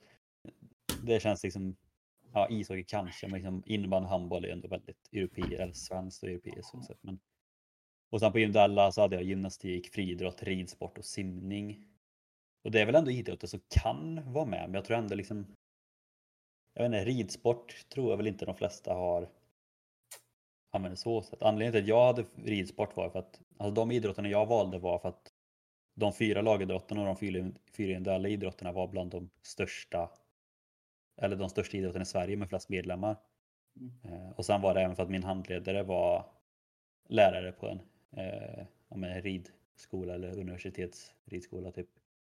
det känns liksom, ja ishockey kanske, men liksom innebandy och handboll är ändå väldigt europeiskt, eller svenskt och europeiskt. Men och sen på individuella så hade jag gymnastik, friidrott, ridsport och simning. Och det är väl ändå idrotter som kan vara med, men jag tror ändå liksom... Jag vet inte, ridsport tror jag väl inte de flesta har använder så. så att anledningen till att jag hade ridsport var för att alltså de idrotterna jag valde var för att de fyra lagidrotterna och de fyra, fyra individuella idrotterna var bland de största eller de största idrotterna i Sverige med flest medlemmar. Mm. Eh, och sen var det även för att min handledare var lärare på en eh, en ridskola eller universitetsridskola typ.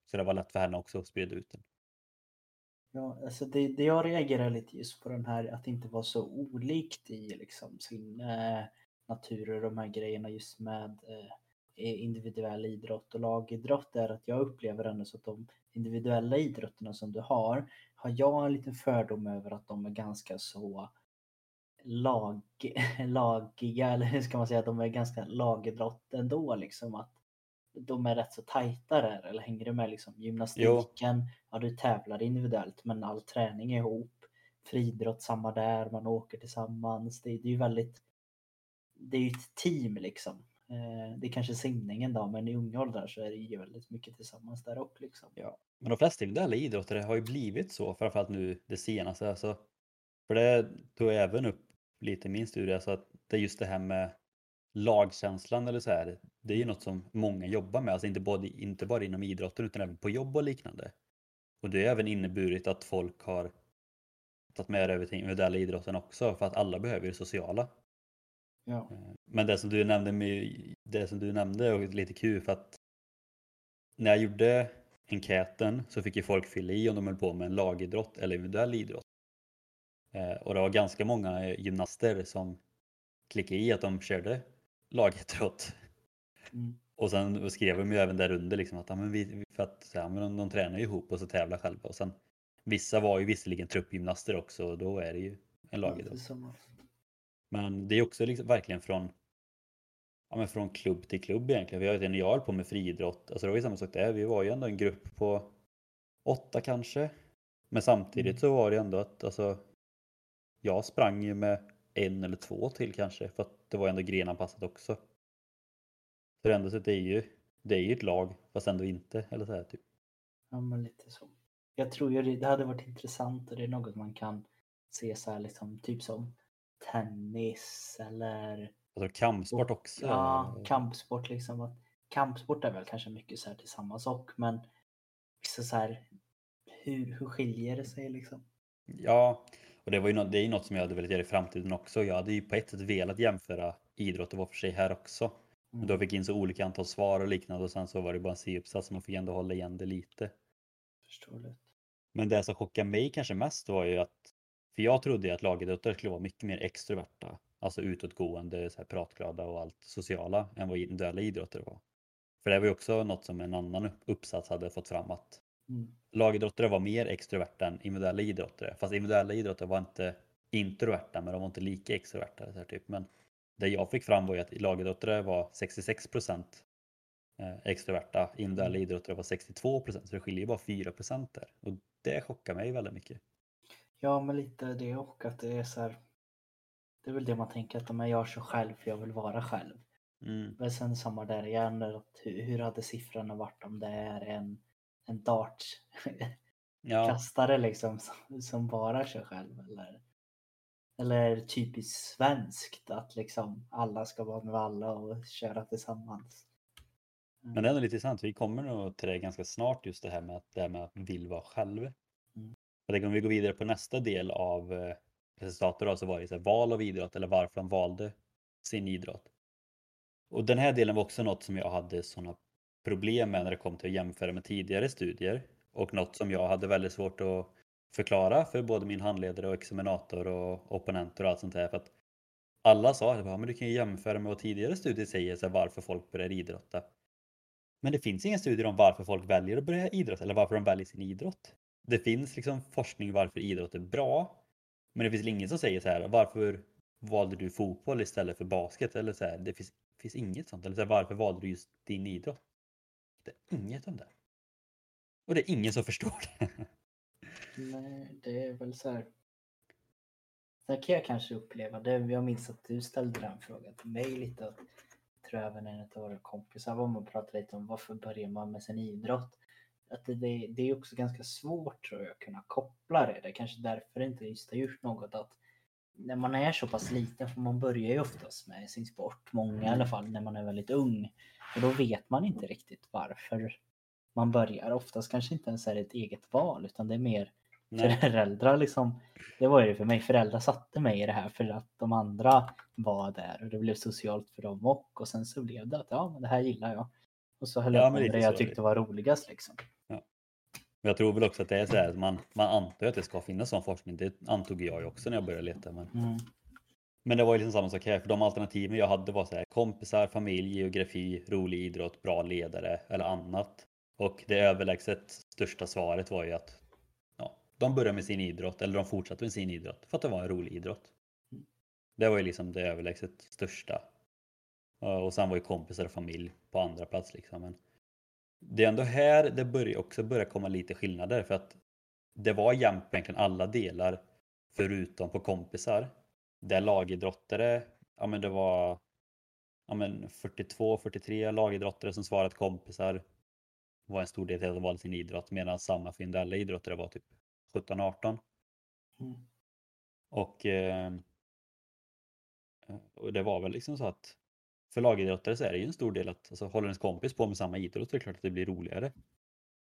Så det var lätt för henne också att sprida ut den. Ja, alltså det, det jag reagerar lite just på den här att det inte var så olikt i liksom sin eh, natur och de här grejerna just med eh, individuell idrott och lagidrott är att jag upplever ändå så att de individuella idrotterna som du har, har jag en liten fördom över att de är ganska så lag, lagiga, eller hur ska man säga, de är ganska lagidrott ändå liksom. Att de är rätt så tajta där, eller hänger du med liksom? Gymnastiken, jo. ja du tävlar individuellt men all träning är ihop. Friidrott samma där, man åker tillsammans. Det, det är ju väldigt, det är ju ett team liksom. Eh, det är kanske simningen då, men i unga åldrar så är det ju väldigt mycket tillsammans där också. Liksom. Ja, men de flesta individuella idrottare har ju blivit så, framförallt nu det senaste. Alltså, för det tog jag även upp lite i min studie, alltså att det är just det här med lagkänslan eller så här. Det är ju något som många jobbar med, alltså inte, både, inte bara inom idrotten utan även på jobb och liknande. Och det har även inneburit att folk har tagit med det över till individuella idrotten också för att alla behöver det sociala. Ja. Eh, men det som du nämnde, med, det som du nämnde och lite kul för att när jag gjorde enkäten så fick ju folk fylla i om de höll på med en lagidrott eller individuell idrott. Eh, och det var ganska många gymnaster som klickade i att de körde lagidrott. Mm. Och sen skrev de ju även där under liksom att, ja, men vi, för att ja, men de, de tränar ihop och så tävlar själva. Och sen, vissa var ju visserligen truppgymnaster också och då är det ju en lagidrott. Men det är också liksom verkligen från, ja, men från klubb till klubb egentligen. Vi har ju när jag höll på med friidrott, alltså det var ju samma sak där. Vi var ju ändå en grupp på åtta kanske. Men samtidigt mm. så var det ändå att alltså, jag sprang ju med en eller två till kanske för att det var ändå grenanpassat också. Så ändå så det är ju det är ju ett lag fast ändå inte eller så här typ. Ja men lite så. Jag tror ju det hade varit intressant och det är något man kan se så här liksom typ som tennis eller Alltså kampsport också? Ja, kampsport liksom. Kampsport är väl kanske mycket så här till samma sak men så här, hur, hur skiljer det sig liksom? Ja, och det, var ju något, det är ju något som jag hade velat göra i framtiden också. Jag hade ju på ett sätt velat jämföra idrott och var för sig här också. Men då mm. fick jag in så olika antal svar och liknande och sen så var det bara en C-uppsats så man fick ändå hålla igen det lite. Förståeligt. Men det som chockade mig kanske mest var ju att, för jag trodde att lagidrottare skulle vara mycket mer extroverta, alltså utåtgående, så här pratglada och allt sociala än vad individuella idrottare var. För det var ju också något som en annan uppsats hade fått fram att. Lagidrottare var mer extroverta än individuella idrottare. Fast individuella idrottare var inte introverta men de var inte lika extroverta. Så typ. Men det jag fick fram var ju att lagidrottare var 66 procent eh, extroverta. Individuella mm. idrottare var 62 procent. Så det skiljer bara 4 procent där. Och det chockar mig väldigt mycket. Ja men lite det och att det är så här. Det är väl det man tänker att om jag gör så själv för jag vill vara själv. Mm. Men sen samma där igen. Att hur, hur hade siffrorna varit om det är en en dartkastare ja. liksom som, som bara kör själv eller eller typiskt svenskt att liksom alla ska vara med alla och köra tillsammans. Men det är ändå lite sant, vi kommer nog till det ganska snart just det här med att det här med att vill vara själv. Mm. Och om vi går vidare på nästa del av eh, resultatet då, så var det så här, val av idrott eller varför de valde sin idrott. Och den här delen var också något som jag hade sådana problem med när det kom till att jämföra med tidigare studier och något som jag hade väldigt svårt att förklara för både min handledare och examinator och opponenter och allt sånt där. För att alla sa att men du kan ju jämföra med vad tidigare studier säger, så varför folk börjar idrotta. Men det finns inga studier om varför folk väljer att börja idrotta eller varför de väljer sin idrott. Det finns liksom forskning varför idrott är bra. Men det finns ingen som säger så här, varför valde du fotboll istället för basket? Eller så här, det finns, finns inget sånt. Eller så här, varför valde du just din idrott? Visste inget om det. Och det är ingen som förstår det. Nej, det är väl så här. Sen kan jag kanske uppleva det. Jag minns att du ställde den frågan till mig lite. Jag tror även en av våra kompisar var med och pratade lite om varför börjar man med sin idrott. Att det, det, det är också ganska svårt tror jag att kunna koppla det. Det är kanske därför det inte just har gjort något att när man är så pass liten, för man börjar ju oftast med sin sport, många i alla fall, när man är väldigt ung. Och då vet man inte riktigt varför man börjar. Oftast kanske inte ens är ett eget val, utan det är mer Nej. föräldrar liksom. Det var ju för mig, föräldrar satte mig i det här för att de andra var där och det blev socialt för dem och. Och sen så blev det att ja, men det här gillar jag. Och så höll Ja, jag på med lite det jag det. tyckte var roligast liksom. Men Jag tror väl också att det är så här, att man, man antar att det ska finnas sån forskning. Det antog jag ju också när jag började leta. Men, Mm. men det var ju liksom samma sak här, för de alternativen jag hade var så här, kompisar, familj, geografi, rolig idrott, bra ledare eller annat. Och det överlägset största svaret var ju att ja, de började med sin idrott eller de fortsatte med sin idrott för att det var en rolig idrott. Det var ju liksom det överlägset största. Och sen var ju kompisar och familj på andra plats liksom. Men det är ändå här det börjar också börja komma lite skillnader för att det var jämnt egentligen alla delar förutom på kompisar. Där lagidrottare, ja men det var ja men 42-43 lagidrottare som svarade att kompisar var en stor del till att de valde sin idrott medan samma för individuella idrottare var typ 17-18. Mm. Och, eh, och det var väl liksom så att för lagidrottare så är det ju en stor del att alltså, håller ens kompis på med samma idrott så är det klart att det blir roligare.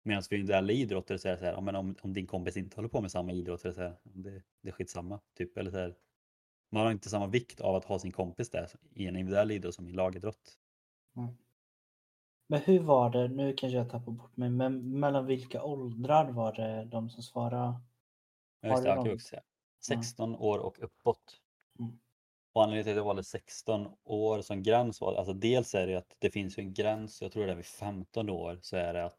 Medan för individuella idrottare så är det så här, ja, om, om din kompis inte håller på med samma idrott så är det, så här, det, det är skitsamma. Typ. Eller så här, man har inte samma vikt av att ha sin kompis där i en individuell idrott som i en lagidrott. Men hur var det, nu kanske jag tappar bort mig, men mellan vilka åldrar var det de som svarade? Just det, jag kan också säga. 16 år och uppåt. Mm. Och anledningen till att jag valde 16 år som gräns var, alltså dels är det att det finns ju en gräns, jag tror det är vid 15 år så är det att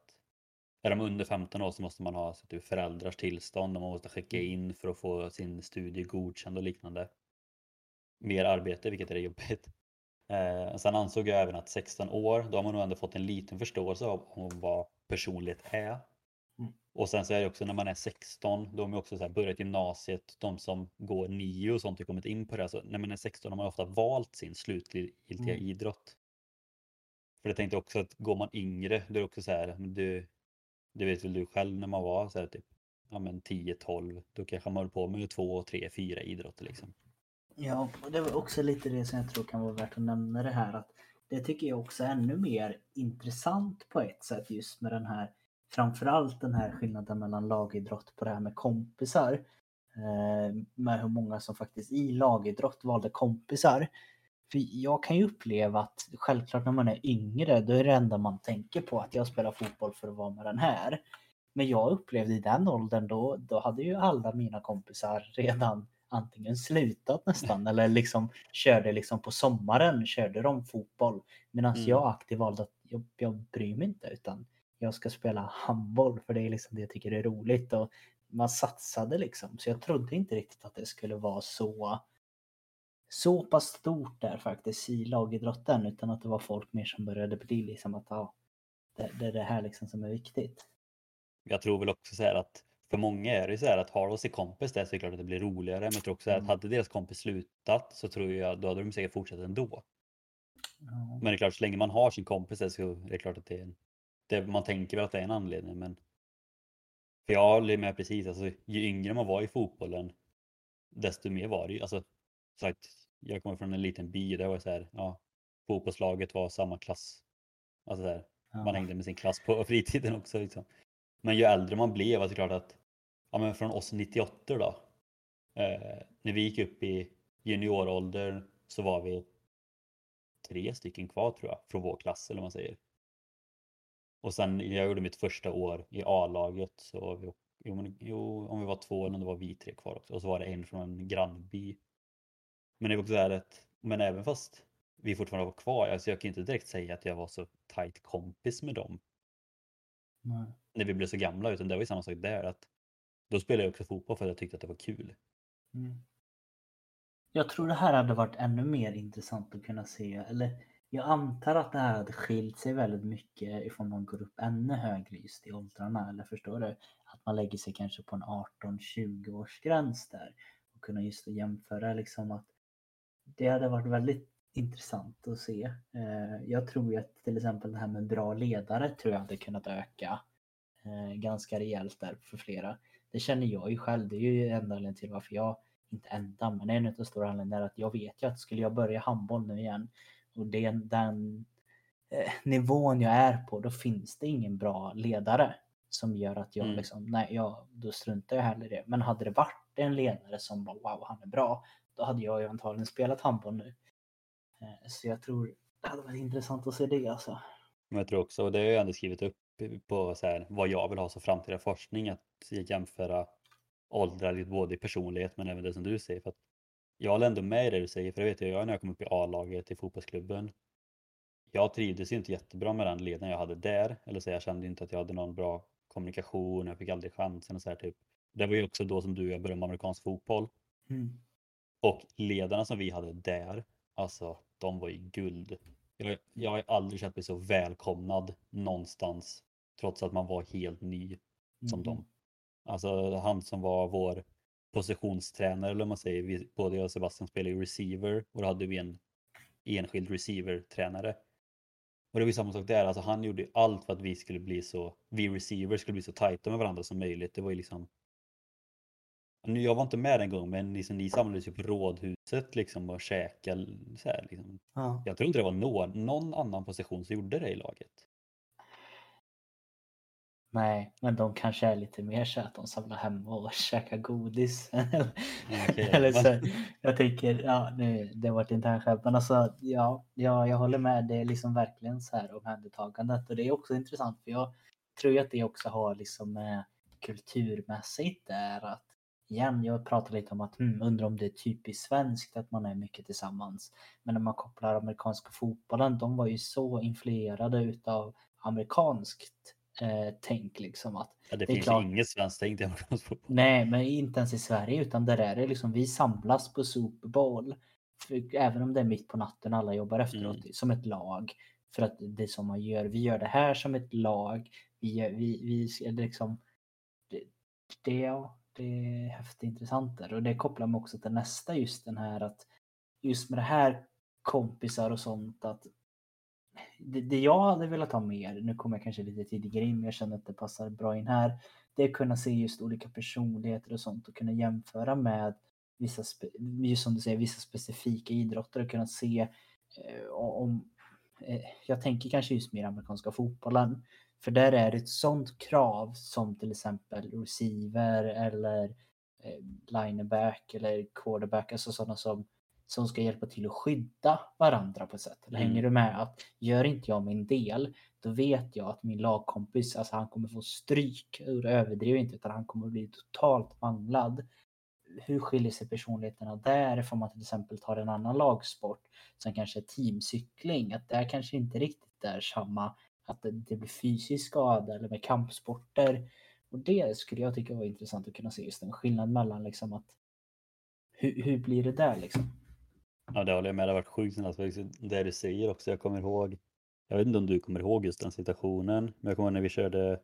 är de under 15 år så måste man ha så typ föräldrars tillstånd och man måste skicka Mm. in för att få sin studie godkänd och liknande. Mer arbete, vilket är jobbigt. Eh, sen ansåg jag även att 16 år, då har man nog ändå fått en liten förståelse av vad personlighet är. Mm. Och sen så är det också när man är 16, då har man också så här börjat gymnasiet, de som går nio och sånt har kommit in på det. Så när man är 16 har man ofta valt sin slutgiltiga Mm. idrott. För jag tänkte också att går man yngre, då är det också så här, du, det vet väl du själv när man var så här typ ja men 10-12, då kanske man höll på med två, tre, fyra idrotter liksom. Ja, och det var också lite det som jag tror kan vara värt att nämna det här att det tycker jag också är ännu mer intressant på ett sätt just med den här framförallt den här skillnaden mellan lagidrott på det här med kompisar. Eh, med hur många som faktiskt i lagidrott valde kompisar. För jag kan ju uppleva att självklart när man är yngre då är det enda man tänker på att jag spelar fotboll för att vara med den här. Men jag upplevde i den åldern då, då hade ju alla mina kompisar redan antingen slutat nästan eller liksom körde liksom på sommaren körde de fotboll. Medan Mm. jag aktivt valde att jag, jag bryr mig inte utan jag ska spela handboll för det är liksom det jag tycker är roligt. Och man satsade liksom. Så jag trodde inte riktigt att det skulle vara så så pass stort där faktiskt i lagidrotten utan att det var folk mer som började bli liksom att ja, det, det är det här liksom som är viktigt. Jag tror väl också så här att för många är det så här att har de sin kompis där så är det klart att det blir roligare. Men jag tror också att Mm. hade deras kompis slutat så tror jag då hade de säkert fortsatt ändå. Men det är klart så länge man har sin kompis där så är det klart att det är en, det, man tänker väl att det är en anledning men för jag håller med precis, alltså ju yngre man var i fotbollen desto mer var det ju, alltså sagt, jag kommer från en liten by där var så här, ja, fotbollslaget var samma klass. Alltså så här, Ja. man hängde med sin klass på fritiden också. Liksom. Men ju äldre man blev var det klart att ja, men från oss 98 då. Eh, när vi gick upp i juniorålder så var vi tre stycken kvar tror jag från vår klass eller vad man säger. Och sen jag gjorde mitt första år i A-laget så vi, jo, men, jo, om vi var två eller om det var vi tre kvar också. Och så var det en från en grannby. Men det var också att, men även fast vi fortfarande var kvar, alltså jag kan inte direkt säga att jag var så tight kompis med dem Nej. när vi blev så gamla utan det var ju samma sak där att då spelade jag också fotboll för att jag tyckte att det var kul. Mm. Jag tror det här hade varit ännu mer intressant att kunna se. Eller jag antar att det här hade skilt sig väldigt mycket ifall man går upp ännu högre just i åldrarna. Eller förstår du? Att man lägger sig kanske på en 18-20 års gräns där. Och kunna just jämföra liksom att det hade varit väldigt intressant att se. Eh, jag tror ju att till exempel det här med bra ledare tror jag hade kunnat öka eh, ganska rejält där för flera. Det känner jag ju själv. Det är ju enda anledningen till varför jag inte enda, men en av de stora anledningarna är att jag vet ju att skulle jag börja handboll nu igen och det, den eh, nivån jag är på, då finns det ingen bra ledare som gör att jag Mm. liksom, nej, jag, då struntar jag hellre i det. Men hade det varit en ledare som bara, wow, han är bra, då hade jag ju antagligen spelat handboll nu. Eh, Så jag tror det hade varit intressant att se det alltså. Jag tror också, och det har jag ändå skrivit upp på så här, vad jag vill ha som framtida forskning, att jämföra åldrar både i personlighet men även det som du säger. För att jag håller ändå med i det du säger, för det vet jag, jag när jag kom upp i A-laget i fotbollsklubben. Jag trivdes ju inte jättebra med den ledningen jag hade där, eller så jag kände inte att jag hade någon bra kommunikation, jag fick aldrig chansen och så här typ. Det var ju också då som du och jag började med amerikansk fotboll. Mm. Och ledarna som vi hade där, alltså de var ju guld. Jag, jag har aldrig känt mig så välkomnad någonstans, trots att man var helt ny som Mm. dem. Alltså han som var vår positionstränare, eller vad man säger, vi, både jag och Sebastian spelade ju receiver och då hade vi en enskild receiver-tränare. Och det var ju samma sak där, alltså han gjorde allt för att vi skulle bli så, vi receivers skulle bli så tajta med varandra som möjligt. Det var ju liksom nu, jag var inte med den gången, men liksom, ni samlades ju på rådhuset liksom och käkade. Så här, liksom. Ja. Jag tror inte det var någon, någon annan position som gjorde det i laget. Nej, men de kanske är lite mer så att de samlar hemma och käkar godis. okej, Eller så, jag tänker, ja, nu, det var ett internt skämt, men alltså, ja, ja, jag håller med. Det är liksom verkligen så här omhändertagandet och det är också intressant för jag tror ju att det också har liksom med kulturmässigt där att igen, jag pratar lite om att hmm, undrar om det är typiskt svenskt att man är mycket tillsammans. Men när man kopplar amerikanska fotbollen, de var ju så influerade utav amerikanskt eh, tänk liksom att Ja, det, Det finns klart. inget svenskt tänk i amerikansk fotboll. Nej, men inte ens i Sverige utan där är det liksom vi samlas på Super Bowl. För, även om det är mitt på natten alla jobbar efteråt Mm. som ett lag. För att det är som man gör, vi gör det här som ett lag. Vi, gör, vi, vi liksom det, det, ja, det är häftigt intressant där. och det kopplar mig också till nästa just den här att just med det här kompisar och sånt att det, det jag hade velat ha mer, nu kommer jag kanske lite tidigare in men jag känner att det passar bra in här, det är att kunna se just olika personligheter och sånt och kunna jämföra med vissa, spe- just som du säger, vissa specifika idrotter och kunna se eh, om, eh, jag tänker kanske just mer amerikanska fotbollen, för där är det ett sånt krav som till exempel receiver eller eh, lineback eller quarterback, alltså sådana som, som ska hjälpa till att skydda varandra på ett sätt. Eller Mm. hänger du med att gör inte jag min del, då vet jag att min lagkompis, alltså han kommer få stryk, och det överdriver inte, utan han kommer bli totalt manglad. Hur skiljer sig personligheterna där ifall man till exempel tar en annan lagsport som kanske är teamcykling, att där kanske inte riktigt är samma, att det, det blir fysisk skada eller med kampsporter. Och det skulle jag tycka var intressant att kunna se just en skillnad mellan liksom att hur, hur blir det där liksom? Ja, det håller jag med. Det har varit sjukt alltså, det du säger också. Jag kommer ihåg, jag vet inte om du kommer ihåg just den situationen, men jag kommer ihåg när vi körde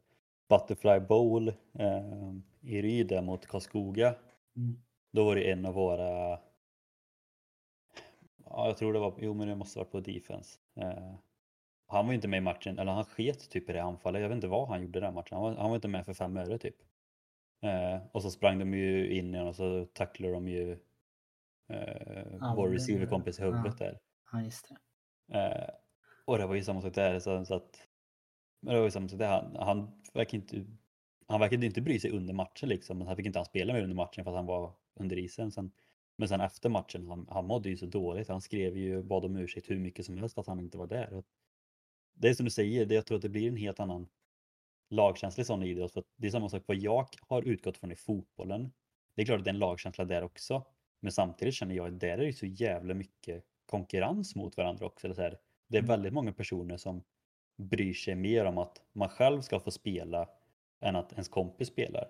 Butterfly Bowl eh, i Ryde mot Karlskoga. Mm. Då var det en av våra, ja jag tror det var, jo men det måste varit på defense. Eh, han var ju inte med i matchen, eller han sket typ i det anfallet. Jag vet inte vad han gjorde i den matchen. Han var, han var inte med för fem öre typ. Eh, och så sprang de ju in igen och så tacklade de ju eh, Ja, vår receiverkompis i huvudet där. Ja, just det. Eh, och det var ju samma sak där. Så, så att, men det var ju samma sak där. Han, han verkar inte han verkade inte bry sig under matchen liksom. Men han fick inte han spela med under matchen för att han var under isen. Sen, men sen efter matchen, han, han mådde ju så dåligt. Han skrev ju, bad om ursäkt hur mycket som helst att han inte var där. Det är som du säger, det, jag tror att det blir en helt annan lagkänsla i sån idrott. För att det är samma sak vad jag har utgått från i fotbollen. Det är klart att det är en lagkänsla där också. Men samtidigt känner jag att där är det så jävla mycket konkurrens mot varandra också. Eller så här, det är Mm. väldigt många personer som bryr sig mer om att man själv ska få spela än att ens kompis spelar.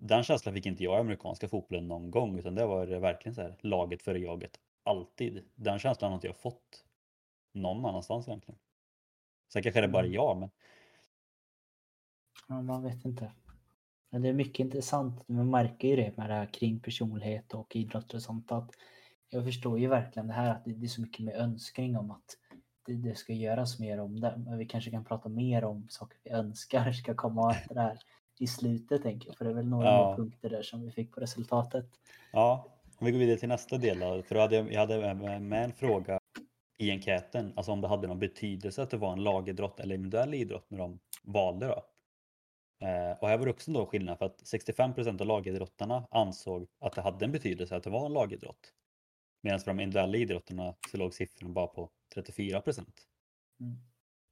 Den känslan fick inte jag i amerikanska fotbollen någon gång utan det var verkligen så här laget före jaget. Alltid. Den känslan har inte jag fått någon annanstans egentligen. Sen kanske det är bara Mm. jag men Ja, man vet inte. Men det är mycket intressant. Man märker ju det med det här kring personlighet och idrott och sånt. Att jag förstår ju verkligen det här att det är så mycket med önskning om att det, ska göras mer om det. Men vi kanske kan prata mer om saker vi önskar ska komma efter det här. i slutet tänker jag. För det är väl några Ja. punkter där som vi fick på resultatet. Ja, om vi går vidare till nästa del då, för då hade jag, jag hade med en fråga i enkäten, alltså om det hade någon betydelse att det var en lagidrott eller individuell idrott när de valde då. Eh, och här var det också då skillnad för att 65% av lagidrottarna ansåg att det hade en betydelse att det var en lagidrott. Medan för de individuella idrotterna så låg siffran bara på 34%. Mm.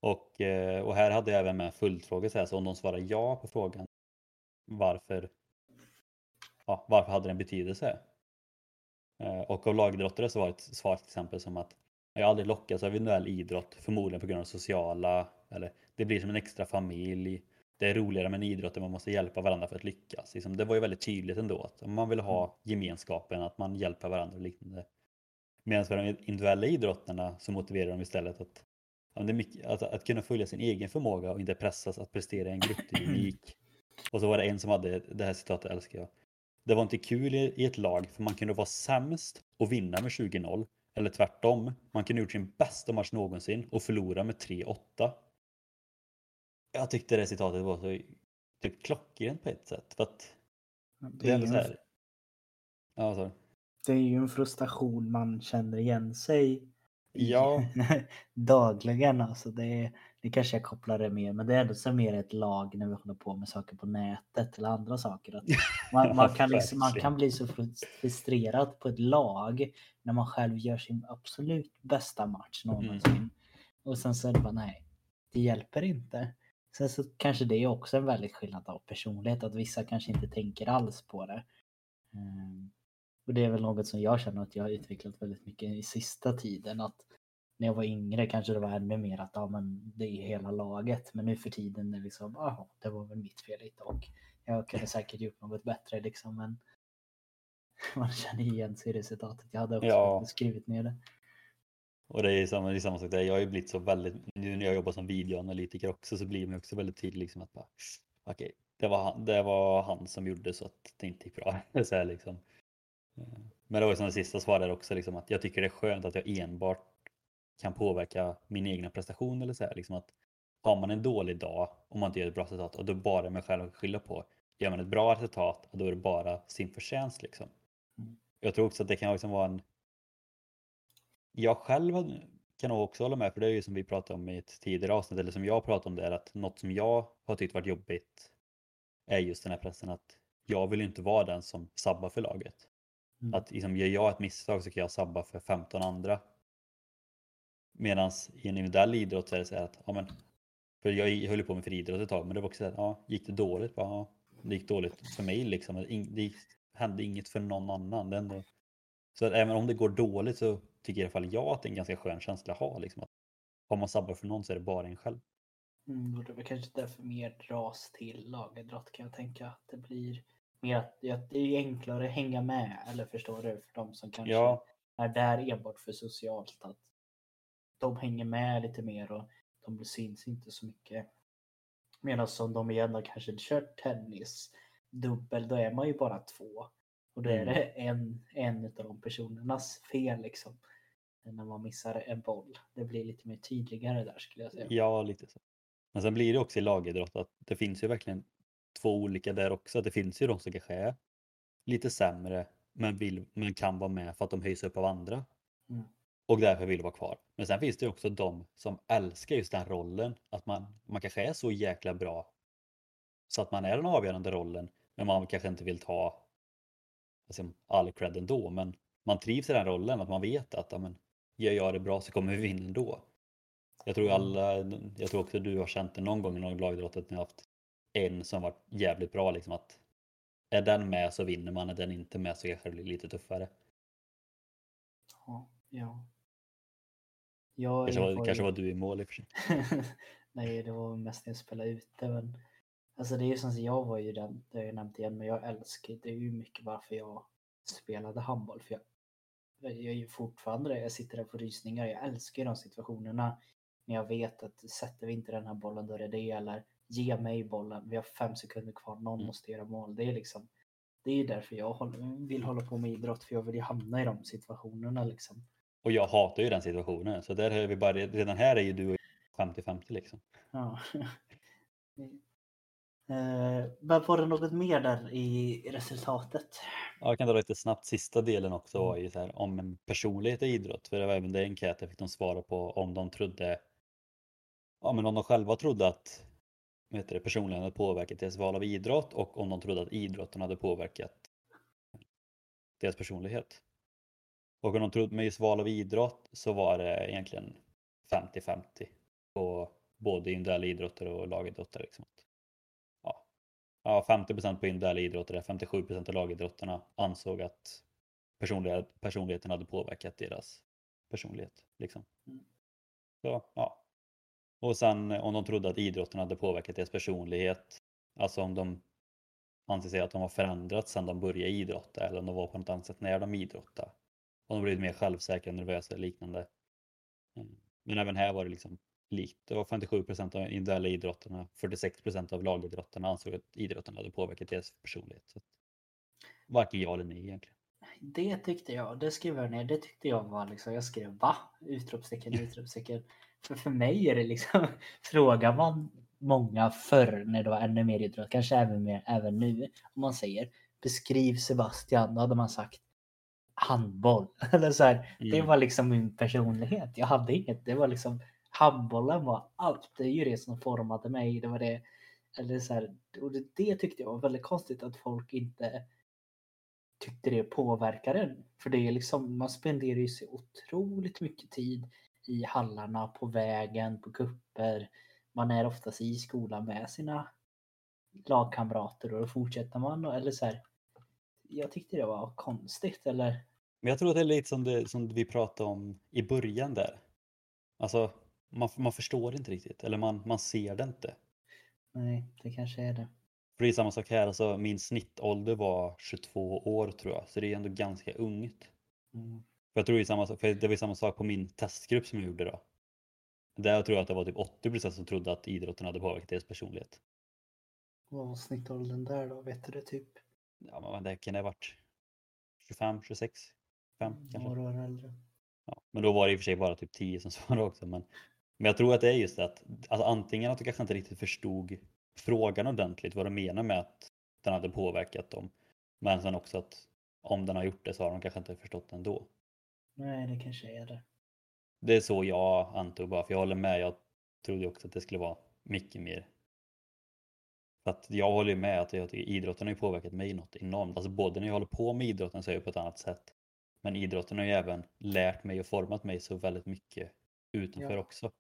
Och, eh, och här hade jag även med följdfrågor så, här, så om de svarar ja på frågan varför, ja, varför hade det en betydelse? Eh, Och av lagidrottare så var det ett svar till exempel som att jag har aldrig lockats av individuell idrott, förmodligen på grund av sociala, eller det blir som en extra familj. Det är roligare med en idrott där man måste hjälpa varandra för att lyckas. Liksom, det var ju väldigt tydligt ändå att man vill ha gemenskapen, att man hjälper varandra och liknande. Medan för de individuella idrotterna så motiverar de istället att, är mycket, att, att kunna följa sin egen förmåga och inte pressas att prestera i en gruppdynamik. Och så var det en som hade, det här citatet älskar jag. Det var inte kul i, i ett lag för man kunde vara sämst och vinna med 20-0. Eller tvärtom, man kunde gjort sin bästa match någonsin och förlora med 3-8. Jag tyckte det citatet var så typ klockrent på ett sätt. För att Det det är är, ändå ju så här. Ja, så. det är ju en frustration man känner igen sig Ja. dagligen. Alltså det, är, det kanske jag kopplar det mer, men det är ändå så mer ett lag när vi håller på med saker på nätet eller andra saker. Att man, man, kan liksom, man kan bli så frustrerad på ett lag när man själv gör sin absolut bästa match någonsin. Och sen så är det bara nej, det hjälper inte. Sen så kanske det är också en väldigt skillnad av personlighet, att vissa kanske inte tänker alls på det. Ehm, Och det är väl något som jag känner att jag har utvecklat väldigt mycket i sista tiden. Att när jag var yngre kanske det var ännu mer att ja, men det är hela laget. Men nu för tiden är det liksom, jaha, det var väl mitt fel lite och jag kunde säkert gjort något bättre liksom. Men man känner igen sig i det citatet. Jag hade också Ja. skrivit ner det. Och det är samma, det är samma sak där. Jag har ju blivit så väldigt, nu när jag jobbar som videoanalytiker också så blir man också väldigt tydlig liksom att bara, okej, det, var han, det var han som gjorde så att det inte gick bra. så här, liksom. Men det var ju som det sista svaret också, liksom, att jag tycker det är skönt att jag enbart kan påverka min egna prestation eller så här, liksom att har man en dålig dag och man inte gör ett bra resultat och då bara mig själv att skylla på. Gör man ett bra resultat och då är det bara sin förtjänst liksom. Mm. Jag tror också att det kan liksom vara en jag själv kan nog också hålla med, för det är ju som vi pratade om i ett tidigare avsnitt, eller som jag pratade om det, är att något som jag har tyckt varit jobbigt är just den här pressen att jag vill inte vara den som sabbar för laget. Mm. Att liksom, gör jag ett misstag så kan jag sabba för 15 andra. Medan i en individuell idrott så är det så här att, ja men, för jag höll på med friidrott ett tag, men det var också så här, ja, gick det dåligt? Bara, ja, det gick dåligt för mig liksom. Det in- Det gick- hände inget för någon annan. Det ändå... Så att även om det går dåligt så tycker i alla fall jag att det är en ganska skön känsla att ha. Liksom. Att om man sabbar för någon så är det bara en själv. Mm, borde väl kanske därför mer dras till lagidrott kan jag tänka. Att det blir mer att det är enklare att hänga med. Eller förstår du? För de som kanske Ja. är där enbart för socialt. Att de hänger med lite mer och de syns inte så mycket. Medan som de igen har kanske kört tennis dubbel, då är man ju bara två. Och då är Mm. det en, en av de personernas fel liksom. När man missar en boll. Det blir lite mer tydligare där skulle jag säga. Ja, lite så. Men sen blir det också i lagidrott att det finns ju verkligen två olika där också. Det finns ju de som kanske är lite sämre men, vill, men kan vara med för att de höjs upp av andra. Mm. Och därför vill vara kvar. Men sen finns det ju också de som älskar just den rollen. Att man, man kanske är så jäkla bra så att man är den avgörande rollen men man kanske inte vill ta alltså, all cred ändå. Men man trivs i den rollen, att man vet att ja, men, gör jag det bra så kommer vi vinna ändå. Jag tror, alla, jag tror också du har känt det någon gång i någon lagidrott att ni har haft en som varit jävligt bra. Liksom att är den med så vinner man, är den inte med så kanske det blir lite tuffare. Ja. ja. Jag Kanske var, kanske var du i mål i och för sig. Nej, det var mest när jag spelade ute. Men... Alltså det är ju som jag var ju den, det har jag nämnt igen, men jag älskar, det är ju mycket varför jag spelade handboll. För jag, jag är ju fortfarande jag sitter där på rysningar, jag älskar de situationerna. När jag vet att sätter vi inte den här bollen då är det det, eller ge mig bollen, vi har fem sekunder kvar, någon Mm. måste göra mål. Det är liksom, det är därför jag vill hålla på med idrott, för jag vill ju hamna i de situationerna liksom. Och jag hatar ju den situationen. Så där har vi bara, redan här är ju du och 50-50 liksom. Ja. Eh, men var det något mer där i resultatet? Ja, jag kan dra lite snabbt. Sista delen också var ju så här om en personlighet i idrott. För det var även det enkäten fick de svara på om de trodde, ja men om de själva trodde att vet det, personligheten hade påverkat deras val av idrott och om de trodde att idrotten hade påverkat deras personlighet. Och om de trodde med just val av idrott så var det egentligen 50-50 på både individuella idrottare och lagidrottare. Liksom. Ja. Ja, 50% på individuella idrottare, 57% av lagidrottarna ansåg att personlighet, personligheten hade påverkat deras personlighet. Liksom. Mm. Så, ja. Och sen eh, om de trodde att idrotten hade påverkat deras personlighet, alltså om de anser sig att de har förändrats sedan de började idrotta eller om de var på något annat sätt när de idrottade. Om de blivit mer självsäkra, nervösa eller liknande. Mm. Men även här var det liksom likt. Det var 57 procent av individuella idrottarna, 46 procent av lagidrottarna ansåg att idrotten hade påverkat deras personlighet. Så varken ja eller nej egentligen. Det tyckte jag, det skrev jag ner, det tyckte jag var liksom, jag skrev va? Utropstecken, utropstecken. För för mig är det liksom, frågar man många förr när det var ännu mer idrott, kanske även, mer, även nu, om man säger beskriv Sebastian, då hade man sagt handboll. Eller så här, Det Mm. var liksom min personlighet. Jag hade inget, det var liksom handbollen var allt. Det är ju det som formade mig. Det var det, eller så här, och det, det tyckte jag var väldigt konstigt att folk inte tyckte det påverkade en. För det är liksom, man spenderar ju så otroligt mycket tid i hallarna, på vägen, på kupper. Man är oftast i skolan med sina lagkamrater och då fortsätter man. och- Eller så här, jag tyckte det var konstigt. Eller Men jag tror att det är lite som, det, som vi pratade om i början där. Alltså, man, man förstår inte riktigt, eller man, man ser det inte. nej, det kanske är det. För det är samma sak här, alltså min snittålder var 22 år tror jag, så det är ändå ganska ungt. Mm. För jag tror det är samma, för det var samma sak på min testgrupp som jag gjorde då. Där tror jag att det var typ 80% som trodde att idrotten hade påverkat deras personlighet. Vad var snittåldern där då? Vet du det typ? Ja, men det kan det ha varit 25, 26, 25 kanske. Några år äldre. Ja, men då var det i och för sig bara typ 10 som svarade också. Men, men jag tror att det är just det att alltså antingen att de kanske inte riktigt förstod frågan ordentligt, vad de menar med att den hade påverkat dem. Men sen också att om den har gjort det så har de kanske inte förstått det ändå. Nej, det kanske är det. Det är så jag antog bara, för jag håller med. Jag trodde också att det skulle vara mycket mer. För att jag håller med att jag tycker idrotten har påverkat mig något enormt. Alltså både när jag håller på med idrotten så är jag på ett annat sätt. Men idrotten har ju även lärt mig och format mig så väldigt mycket utanför Ja. också.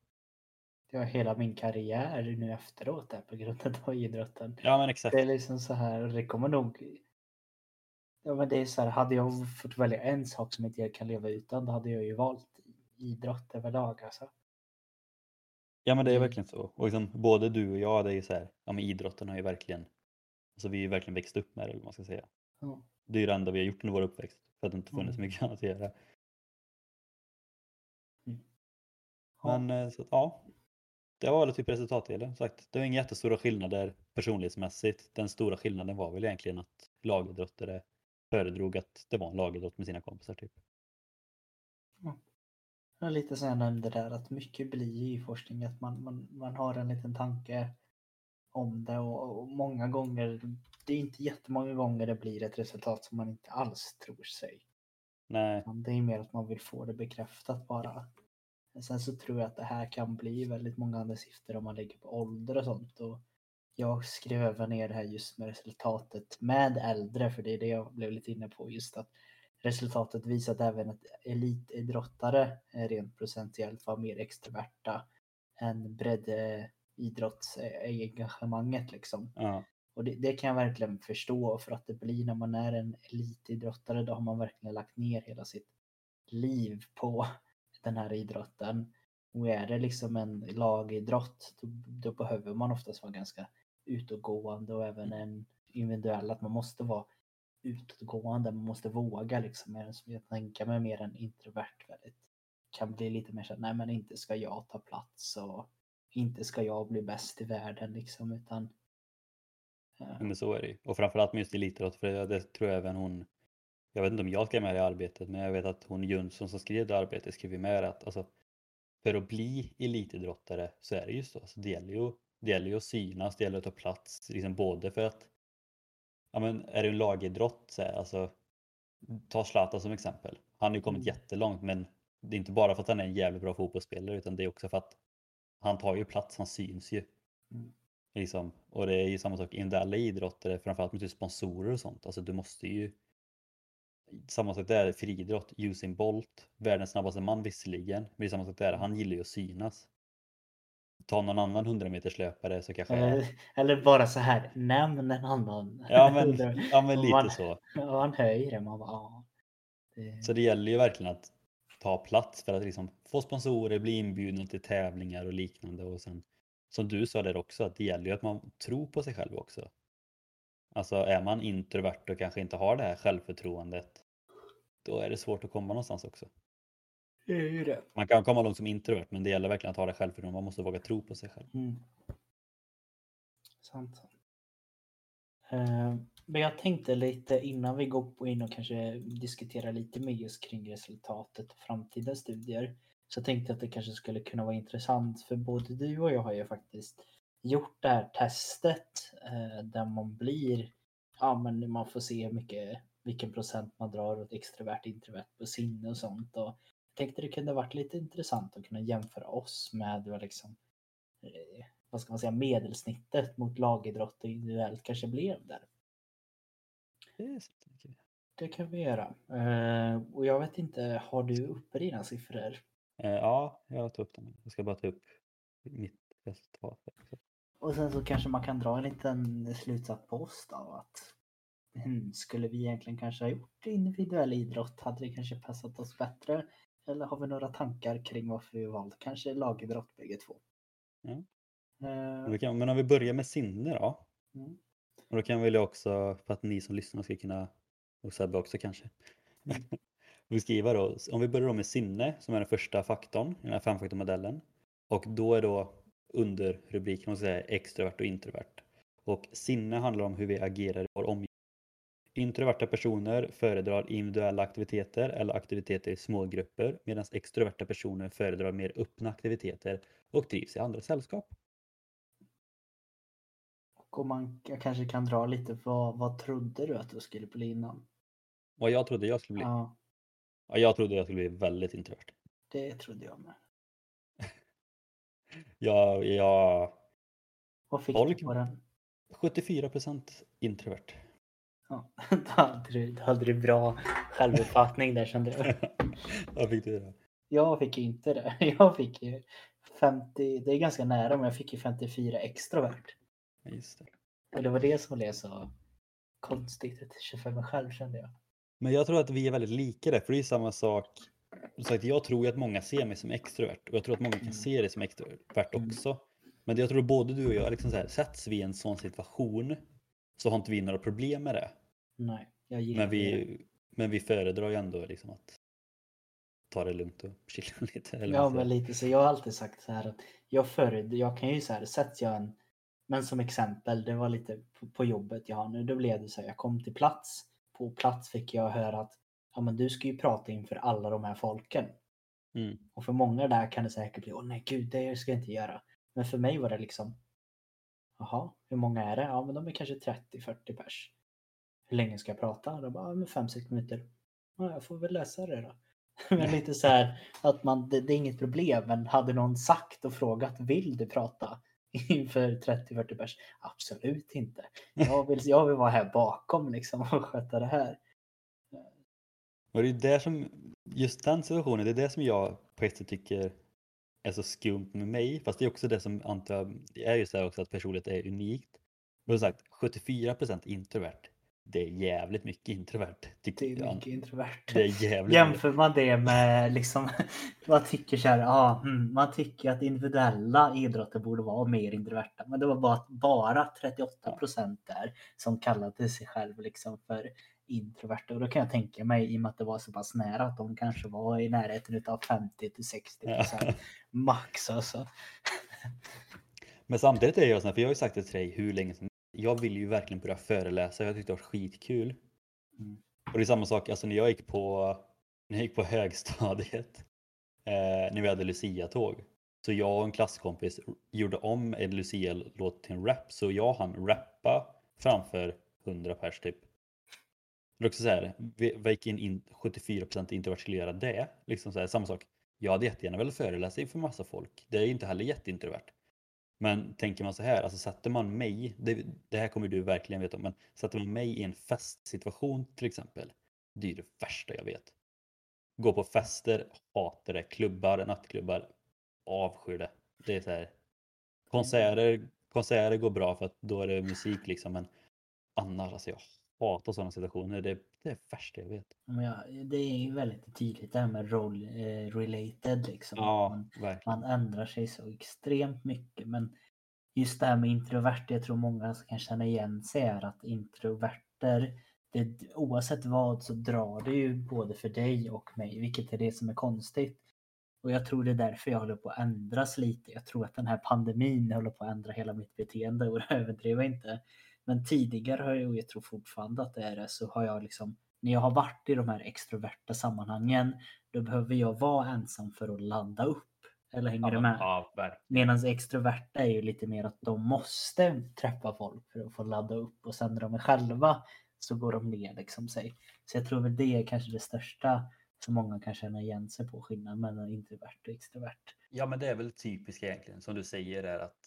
Det var hela min karriär nu efteråt där på grund av idrotten. Ja men exakt. Det är liksom så här, det kommer nog... Ja men det är så här, hade jag fått välja en sak som inte jag kan leva utan, då hade jag ju valt idrott överlag alltså. Ja men det är Mm. verkligen så. Och liksom, både du och jag, det är ju så här, ja men idrotten har ju verkligen, alltså vi har ju verkligen växt upp med det, eller man ska säga. Ja. Det är ju det enda vi har gjort under vår uppväxt. För att det inte funnits Mm. mycket annat att göra. Ja. Men eh, så ja. Det var väl typ resultatdelen. Sagt. Det var inga jättestora skillnader personlighetsmässigt. Den stora skillnaden var väl egentligen att lagidrottare föredrog att det var en lagidrott med sina kompisar. Typ. Det är lite som jag nämnde där att mycket blir i forskning att man, man, man har en liten tanke om det och, och många gånger, det är inte jättemånga gånger det blir ett resultat som man inte alls tror sig. Nej, Det är mer att man vill få det bekräftat bara. Sen så tror jag att det här kan bli väldigt många andra siffror om man lägger på ålder och sånt. Och jag skrev även ner det här just med resultatet med äldre, för det är det jag blev lite inne på. Just att resultatet visar att även att elitidrottare rent procentuellt var mer extroverta än breddidrottsengagemanget liksom. ja. Och det, det kan jag verkligen förstå för att det blir när man är en elitidrottare då har man verkligen lagt ner hela sitt liv på den här idrotten. Och är det liksom en lagidrott då, då behöver man oftast vara ganska utåtgående och även en individuell att man måste vara utåtgående, man måste våga liksom. Medan jag tänker mig mer en introvert väldigt kan bli lite mer så nej men inte ska jag ta plats och inte ska jag bli bäst i världen liksom utan eh. Ja. Men så är det ju. Och framförallt med just elitidrott, för det, det tror jag även hon, jag vet inte om jag skrev med det i arbetet, men jag vet att hon Jönsson som skrev det arbetet skrev ju med att alltså, för att bli elitidrottare så är det just så. Alltså, det gäller ju Det gäller ju att synas, det gäller att ta plats. Liksom både för att, ja men är det en lagidrott, så här, alltså, ta Zlatan som exempel. Han har ju kommit Mm. jättelångt men det är inte bara för att han är en jävligt bra fotbollsspelare utan det är också för att han tar ju plats, han syns ju. Mm. Liksom. Och det är ju samma sak i individuella idrotter, framförallt med typ sponsorer och sånt. Alltså du måste ju samma sak där, friidrott, Usain Bolt, världens snabbaste man visserligen, men det är samma sak där, han gillar ju att synas. Ta någon annan 100 meters löpare så kanske... Eller, eller bara så här, nämn en annan. Ja men, ja, men lite man- så. Och han höjer man bara ja. Det, Så det gäller ju verkligen att ta plats för att liksom få sponsorer, bli inbjuden till tävlingar och liknande. Och sen, som du sa där också, att det gäller ju att man tror på sig själv också. Alltså är man introvert och kanske inte har det här självförtroendet, då är det svårt att komma någonstans också. det är ju det. Man kan komma långt som introvert, men det gäller verkligen att ha det självförtroendet. Man måste våga tro på sig själv. Mm. Sant. sant. Eh, Men jag tänkte lite innan vi går in och kanske diskuterar lite mer just kring resultatet och framtida studier. Så tänkte jag att det kanske skulle kunna vara intressant för både du och jag har ju faktiskt gjort det här testet eh, där man blir, ja men man får se hur mycket, vilken procent man drar åt extrovert, introvert på sinne och sånt. Och jag tänkte det kunde varit lite intressant att kunna jämföra oss med liksom eh, vad ska man säga, medelsnittet mot lagidrott och individuellt kanske blev där. Det kan vi göra. Eh, och jag vet inte, har du uppe dina siffror? Eh, Ja, jag tar upp dem. Jag ska bara ta upp mitt resultat. Och sen så kanske man kan dra en liten slutsats på oss då att hmm, skulle vi egentligen kanske ha gjort individuell idrott? Hade det kanske passat oss bättre? Eller har vi några tankar kring varför vi valde kanske lagidrott bägge två? Ja. Eh, Men vi om vi börjar med sinne då. mm, Och då kan väl också, för att ni som lyssnar ska kunna, och Sebbe också kanske, Mm. beskriva då. Om vi börjar då med sinne som är den första faktorn i den här femfaktormodellen. Och då är då under rubriken, ska säga, extrovert och introvert. Och sinne handlar om hur vi agerar i vår omgivning. Introverta personer föredrar individuella aktiviteter eller aktiviteter i små grupper medan extroverta personer föredrar mer öppna aktiviteter och trivs i andra sällskap. och man kanske kan dra lite, vad, vad trodde du att du skulle bli innan? Vad jag trodde jag skulle bli. Ja, Ja, jag trodde jag skulle bli väldigt introvert. det trodde jag med. Jag, jag Vad fick Folk- du på den? 74% introvert. Ja, då hade du, då hade du bra självuppfattning där kände jag. Vad fick du då? Jag fick ju inte det. Jag fick ju 50, det är ganska nära men jag fick ju 54 extrovert. Just det. Och det var det som blev så konstigt att köpa mig själv kände jag. Men jag tror att vi är väldigt lika där, för det är samma sak. Sagt, jag tror ju att många ser mig som extrovert och jag tror att många kan Mm. se det som extrovert Mm. också. Men jag tror både du och jag, liksom så här, sätts vi i en sån situation så har inte vi några problem med det. Nej, jag gillar Men det. vi, men vi föredrar ju ändå liksom att ta det lugnt och chilla lite. Eller Ja men lite så. Jag har alltid sagt så här att jag föredrar, jag kan ju så här, sätts jag en, men som exempel, det var lite på, på jobbet jag har nu, då blev det så här, jag kom till plats, på plats fick jag höra att ja men du ska ju prata inför alla de här folken. Mm. Och för många där kan det säkert bli, åh nej gud, det ska jag inte göra. Men för mig var det liksom, jaha, hur många är det? Ja men de är kanske 30-40 pers. Hur länge ska jag prata? De bara, men 5-6 minuter. Ja, jag får väl läsa det då. men lite så här att man, det, det är inget problem, men hade någon sagt och frågat, vill du prata inför 30-40 pers? Absolut inte. Jag vill, jag vill vara här bakom liksom och sköta det här. Och det är där som, just den situationen, det är det som jag på ett sätt tycker är så skumt med mig. Fast det är också det som antar det är ju så här också att personlighet är unikt. Och som sagt, 74% introvert. Det är jävligt mycket introvert. Tycker Det är jag. mycket introvert. Det är jävligt Jämför man det med liksom, vad tycker så här, ja, mm, man tycker att individuella idrotter borde vara mer introverta. Men det var bara, bara 38 procent där som kallade sig själv liksom för introverta. Och då kan jag tänka mig, i och med att det var så pass nära, att de kanske var i närheten av 50 till 60 procent max. Alltså. Men samtidigt är jag sån här, för jag har ju sagt det till dig hur länge som Jag vill ju verkligen börja föreläsa, jag tyckte det var skitkul. Mm. Och det är samma sak, alltså när jag gick på, när jag gick på högstadiet, eh, när vi hade Lucia-tåg. Så jag och en klasskompis gjorde om en Lucia-låt till en rap. Så jag han rappa framför 100 pers typ. Det är också så här, gick in 74% introvert skulle göra det? Liksom så här, samma sak. Jag hade jättegärna velat föreläsa inför massa folk. Det är inte heller jätteintrovert. Men tänker man så här, alltså sätter man mig, det, det här kommer du verkligen veta men sätter man mig i en festsituation till exempel, det är det värsta jag vet. Gå på fester, hatar det, klubbar, nattklubbar, avskyr det. Det är så här, konserter, konserter går bra för att då är det musik liksom men annars, alltså jag hatar sådana situationer. Det, det är det värsta jag vet. Men ja, det är väldigt tydligt det här med roll eh, related liksom. Ja, man, man ändrar sig så extremt mycket. Men just det här med introvert, jag tror många kan känna igen sig är att introverter, det, oavsett vad så drar det ju både för dig och mig, vilket är det som är konstigt. Och jag tror det är därför jag håller på att ändras lite. Jag tror att den här pandemin håller på att ändra hela mitt beteende och det överdriver inte. Men tidigare har jag, och jag tror fortfarande att det är det, så har jag liksom, när jag har varit i de här extroverta sammanhangen, då behöver jag vara ensam för att ladda upp. Eller hänger Ja, du med? Ja. Medan extroverta är ju lite mer att de måste träffa folk för att få ladda upp och sen när de är själva så går de ner liksom sig. Så jag tror väl det är kanske det största som många kan känna igen sig på skillnaden mellan introvert och extrovert. Ja, men det är väl typiskt egentligen. Som du säger är att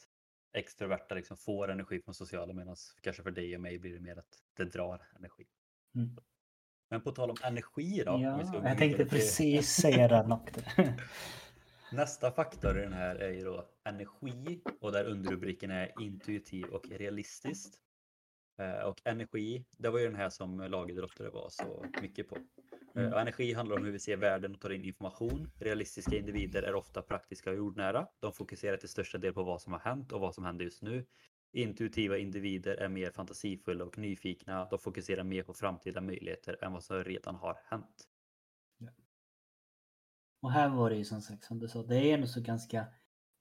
extroverta liksom får energi från sociala medan kanske för dig och mig blir det mer att det drar energi. Mm. Men på tal om energi då. Ja, jag tänkte precis säga den också. Nästa faktor i den här är ju då energi och där underrubriken är intuitiv och realistiskt. Eh, Och energi, det var ju den här som lagidrottare var så mycket på. Eh, Mm. Energi handlar om hur vi ser världen och tar in information. Realistiska individer är ofta praktiska och jordnära. De fokuserar till största del på vad som har hänt och vad som händer just nu. Intuitiva individer är mer fantasifulla och nyfikna. De fokuserar mer på framtida möjligheter än vad som redan har hänt. Och här var det ju som sagt som du sa, det är ändå så ganska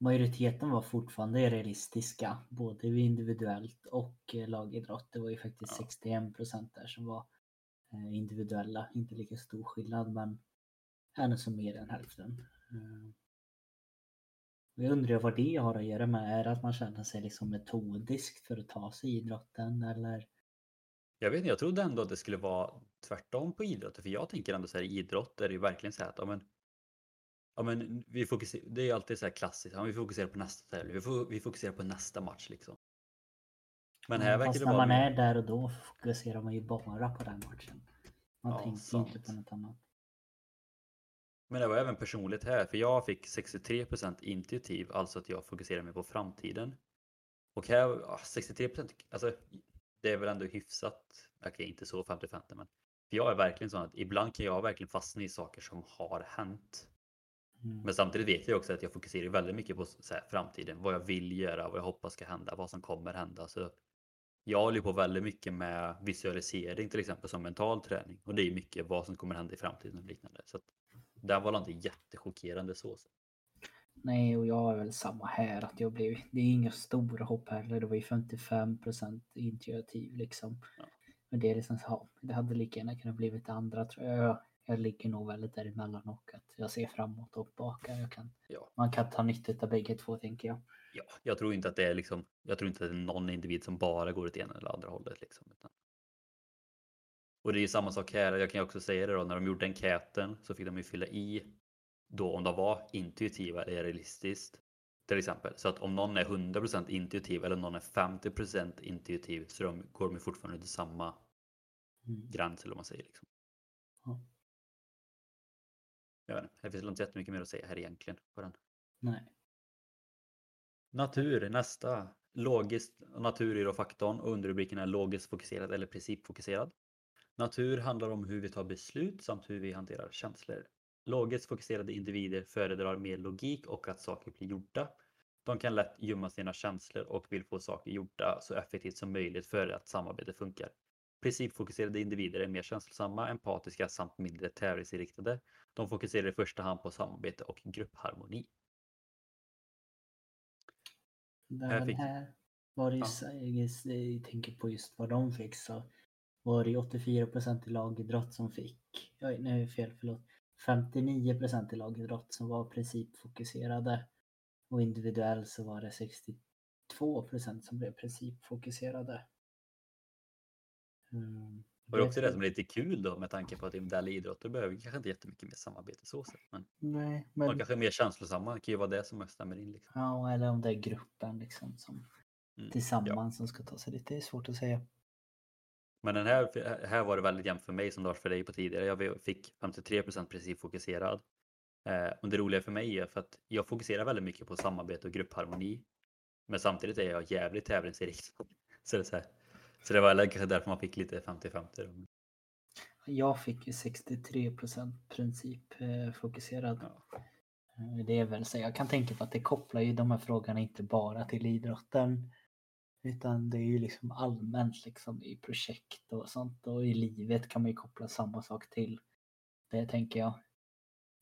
Majoriteten var fortfarande realistiska, både individuellt och eh, lagidrott. Det var ju faktiskt Ja. 61 där som var eh, individuella. Inte lika stor skillnad, men ändå så mer än hälften. Eh, Jag undrar vad det har att göra med. Är det att man känner sig liksom metodiskt för att ta sig i idrotten eller? Jag vet inte, jag trodde ändå att det skulle vara tvärtom på idrott. För jag tänker ändå så här i idrott är det ju verkligen så här att ja, men, ja, men vi fokuserar, det är alltid så här klassiskt. Ja, vi fokuserar på nästa tävling. Vi, fo- vi fokuserar på nästa match liksom. Men här verkar Fast det när vara man är där och då fokuserar man ju bara på den matchen. Man Ja, tänker sant. inte på något annat. Men det var även personligt här, för jag fick 63% intuitiv, alltså att jag fokuserar mer på framtiden. Och här, ja, 63%, alltså det är väl ändå hyfsat, okej inte så 50-50 men för jag är verkligen sån att ibland kan jag verkligen fastna i saker som har hänt. Mm. Men samtidigt vet jag också att jag fokuserar väldigt mycket på här, framtiden, vad jag vill göra, vad jag hoppas ska hända, vad som kommer hända. Så jag håller på väldigt mycket med visualisering till exempel som mental träning och det är mycket vad som kommer hända i framtiden och liknande. Så att, där var det inte jättechockerande så. Nej, och jag är väl samma här. att jag blev, Det är inga stora hopp heller. Det var ju 55 intuitiv liksom. Ja. Men det är liksom så, det hade lika gärna kunnat blivit det andra tror jag. Jag. Ligger nog väldigt däremellan och att jag ser framåt och bak. Jag kan, Ja. Man kan ta nytta av bägge två tänker jag. Ja, jag tror inte att det är liksom, jag tror inte att det är någon individ som bara går åt ena eller andra hållet liksom. Utan... Och det är ju samma sak här, jag kan ju också säga det då, när de gjorde enkäten så fick de ju fylla i då om de var intuitiva eller realistiskt. Till exempel. Så att om någon är 100% intuitiv eller någon är 50% intuitiv så de går de fortfarande till samma Mm. gräns eller vad man säger. Liksom. Ja. Jag vet inte, det finns väl inte jättemycket mer att säga här egentligen. På den. Nej. Natur, nästa. Logiskt, natur är då faktorn och underrubriken är logiskt fokuserad eller principfokuserad. Natur handlar om hur vi tar beslut samt hur vi hanterar känslor. Logiskt fokuserade individer föredrar mer logik och att saker blir gjorda. De kan lätt gömma sina känslor och vill få saker gjorda så effektivt som möjligt för att samarbete funkar. Principfokuserade individer är mer känslosamma, empatiska samt mindre tävlingsinriktade. De fokuserar i första hand på samarbete och gruppharmoni. Här fick- här var det ju, Ja. jag tänker på just vad de fick så var det ju 84% i lagidrott som fick, oj nu är fel, förlåt, 59% i lagidrott som var principfokuserade Och individuell så var det 62 procent som blev principfokuserade. Mm. Och det är också det som är lite kul då med tanke på att individuella idrotter behöver kanske inte jättemycket mer samarbete så sätt. Men Nej, men kanske är mer känslosamma, det kan ju vara det som stämmer in. Liksom. ja, eller om det är gruppen liksom som Mm, ja. tillsammans som ska ta sig dit. Det är svårt att säga. Men den här, här var det väldigt jämnt för mig som det var för dig på tidigare. Jag fick 53 principfokuserad. Eh, och det roliga för mig är för att jag fokuserar väldigt mycket på samarbete och gruppharmoni. Men samtidigt är jag jävligt tävlingsinriktad. Så det, är så, här, så det var kanske därför man fick lite 50-50. då. Jag fick ju 63 procent principfokuserad. Ja. Eh, Det är väl så. Jag kan tänka på att det kopplar ju de här frågorna inte bara till idrotten. Utan det är ju liksom allmänt liksom i projekt och sånt. Och i livet kan man ju koppla samma sak till. Det tänker jag.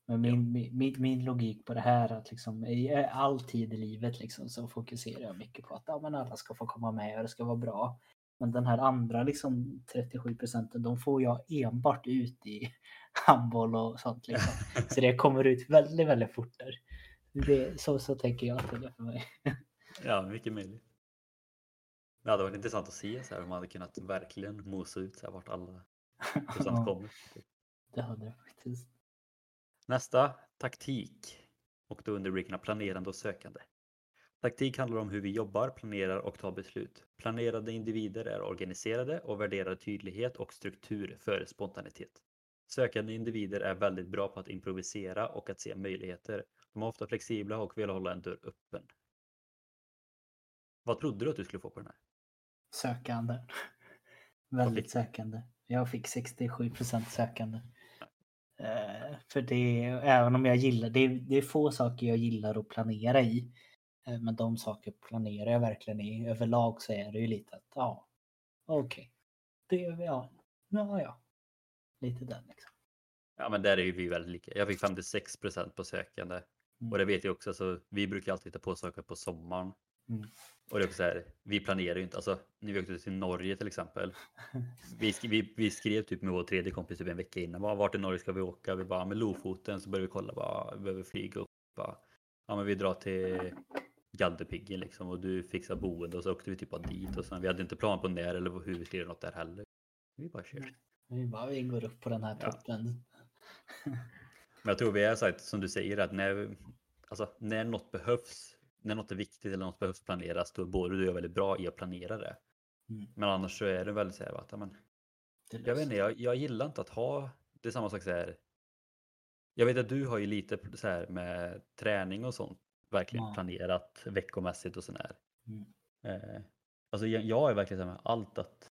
Men min, min, min, min logik på det här är att liksom i all tid i livet liksom så fokuserar jag mycket på att ja, men alla ska få komma med och det ska vara bra. Men den här andra liksom 37 procenten, de får jag enbart ut i handboll och sånt. Liksom. Så det kommer ut väldigt, väldigt fort där. Det, så, så tänker jag att det är för mig. Ja, mycket möjligt. Det hade varit intressant att se så här, om man hade kunnat verkligen mosa ut så här, vart alla procent Ja, kommer. det hade det faktiskt. Nästa, taktik. Och då under rubrikerna planerande och sökande. Taktik handlar om hur vi jobbar, planerar och tar beslut. Planerade individer är organiserade och värderar tydlighet och struktur före spontanitet. Sökande individer är väldigt bra på att improvisera och att se möjligheter. De är ofta flexibla och vill hålla en dörr öppen. Vad trodde du att du skulle få på den här? Sökande. Väldigt sökande. Jag fick 67 procent sökande. Eh, för det, även om jag gillar, det det är få saker jag gillar att planera i. Eh, men de saker planerar jag verkligen i. Överlag så är det ju lite att, ja, okej. Det, ja, ja, ja. Lite den liksom. Ja, men där är ju vi väldigt lika. Jag fick 56% på sökande. Mm. Och det vet jag också, alltså, vi brukar alltid hitta på saker på sommaren. Mm. Och det är också så här, vi planerar ju inte, alltså när vi åkte till Norge till exempel. Vi, sk- vi, vi skrev typ med vår tredje kompis typ en vecka innan, bara, vart i Norge ska vi åka? Vi bara, med Lofoten så började vi kolla, bara, vi behöver flyga upp. Bara, ja men vi drar till Gaddepiggen liksom och du fixar boende och så åkte vi typ bara dit och sen, vi hade inte plan på när eller hur vi skulle göra något där heller. Vi bara kör. Vi bara, vi går upp på den här Ja. toppen. Men jag tror vi är så här, som du säger att när, alltså, när något behövs, när något är viktigt eller något behövs planeras, då är både du och jag väldigt bra i att planera det. Mm. Men annars så är det väldigt så här att, ja, men, jag vet inte, jag, jag gillar inte att ha, det är samma sak så här. Jag vet att du har ju lite så här med träning och sånt, verkligen Ja. planerat veckomässigt och sådär. Mm. Eh, alltså jag, jag är verkligen så med allt att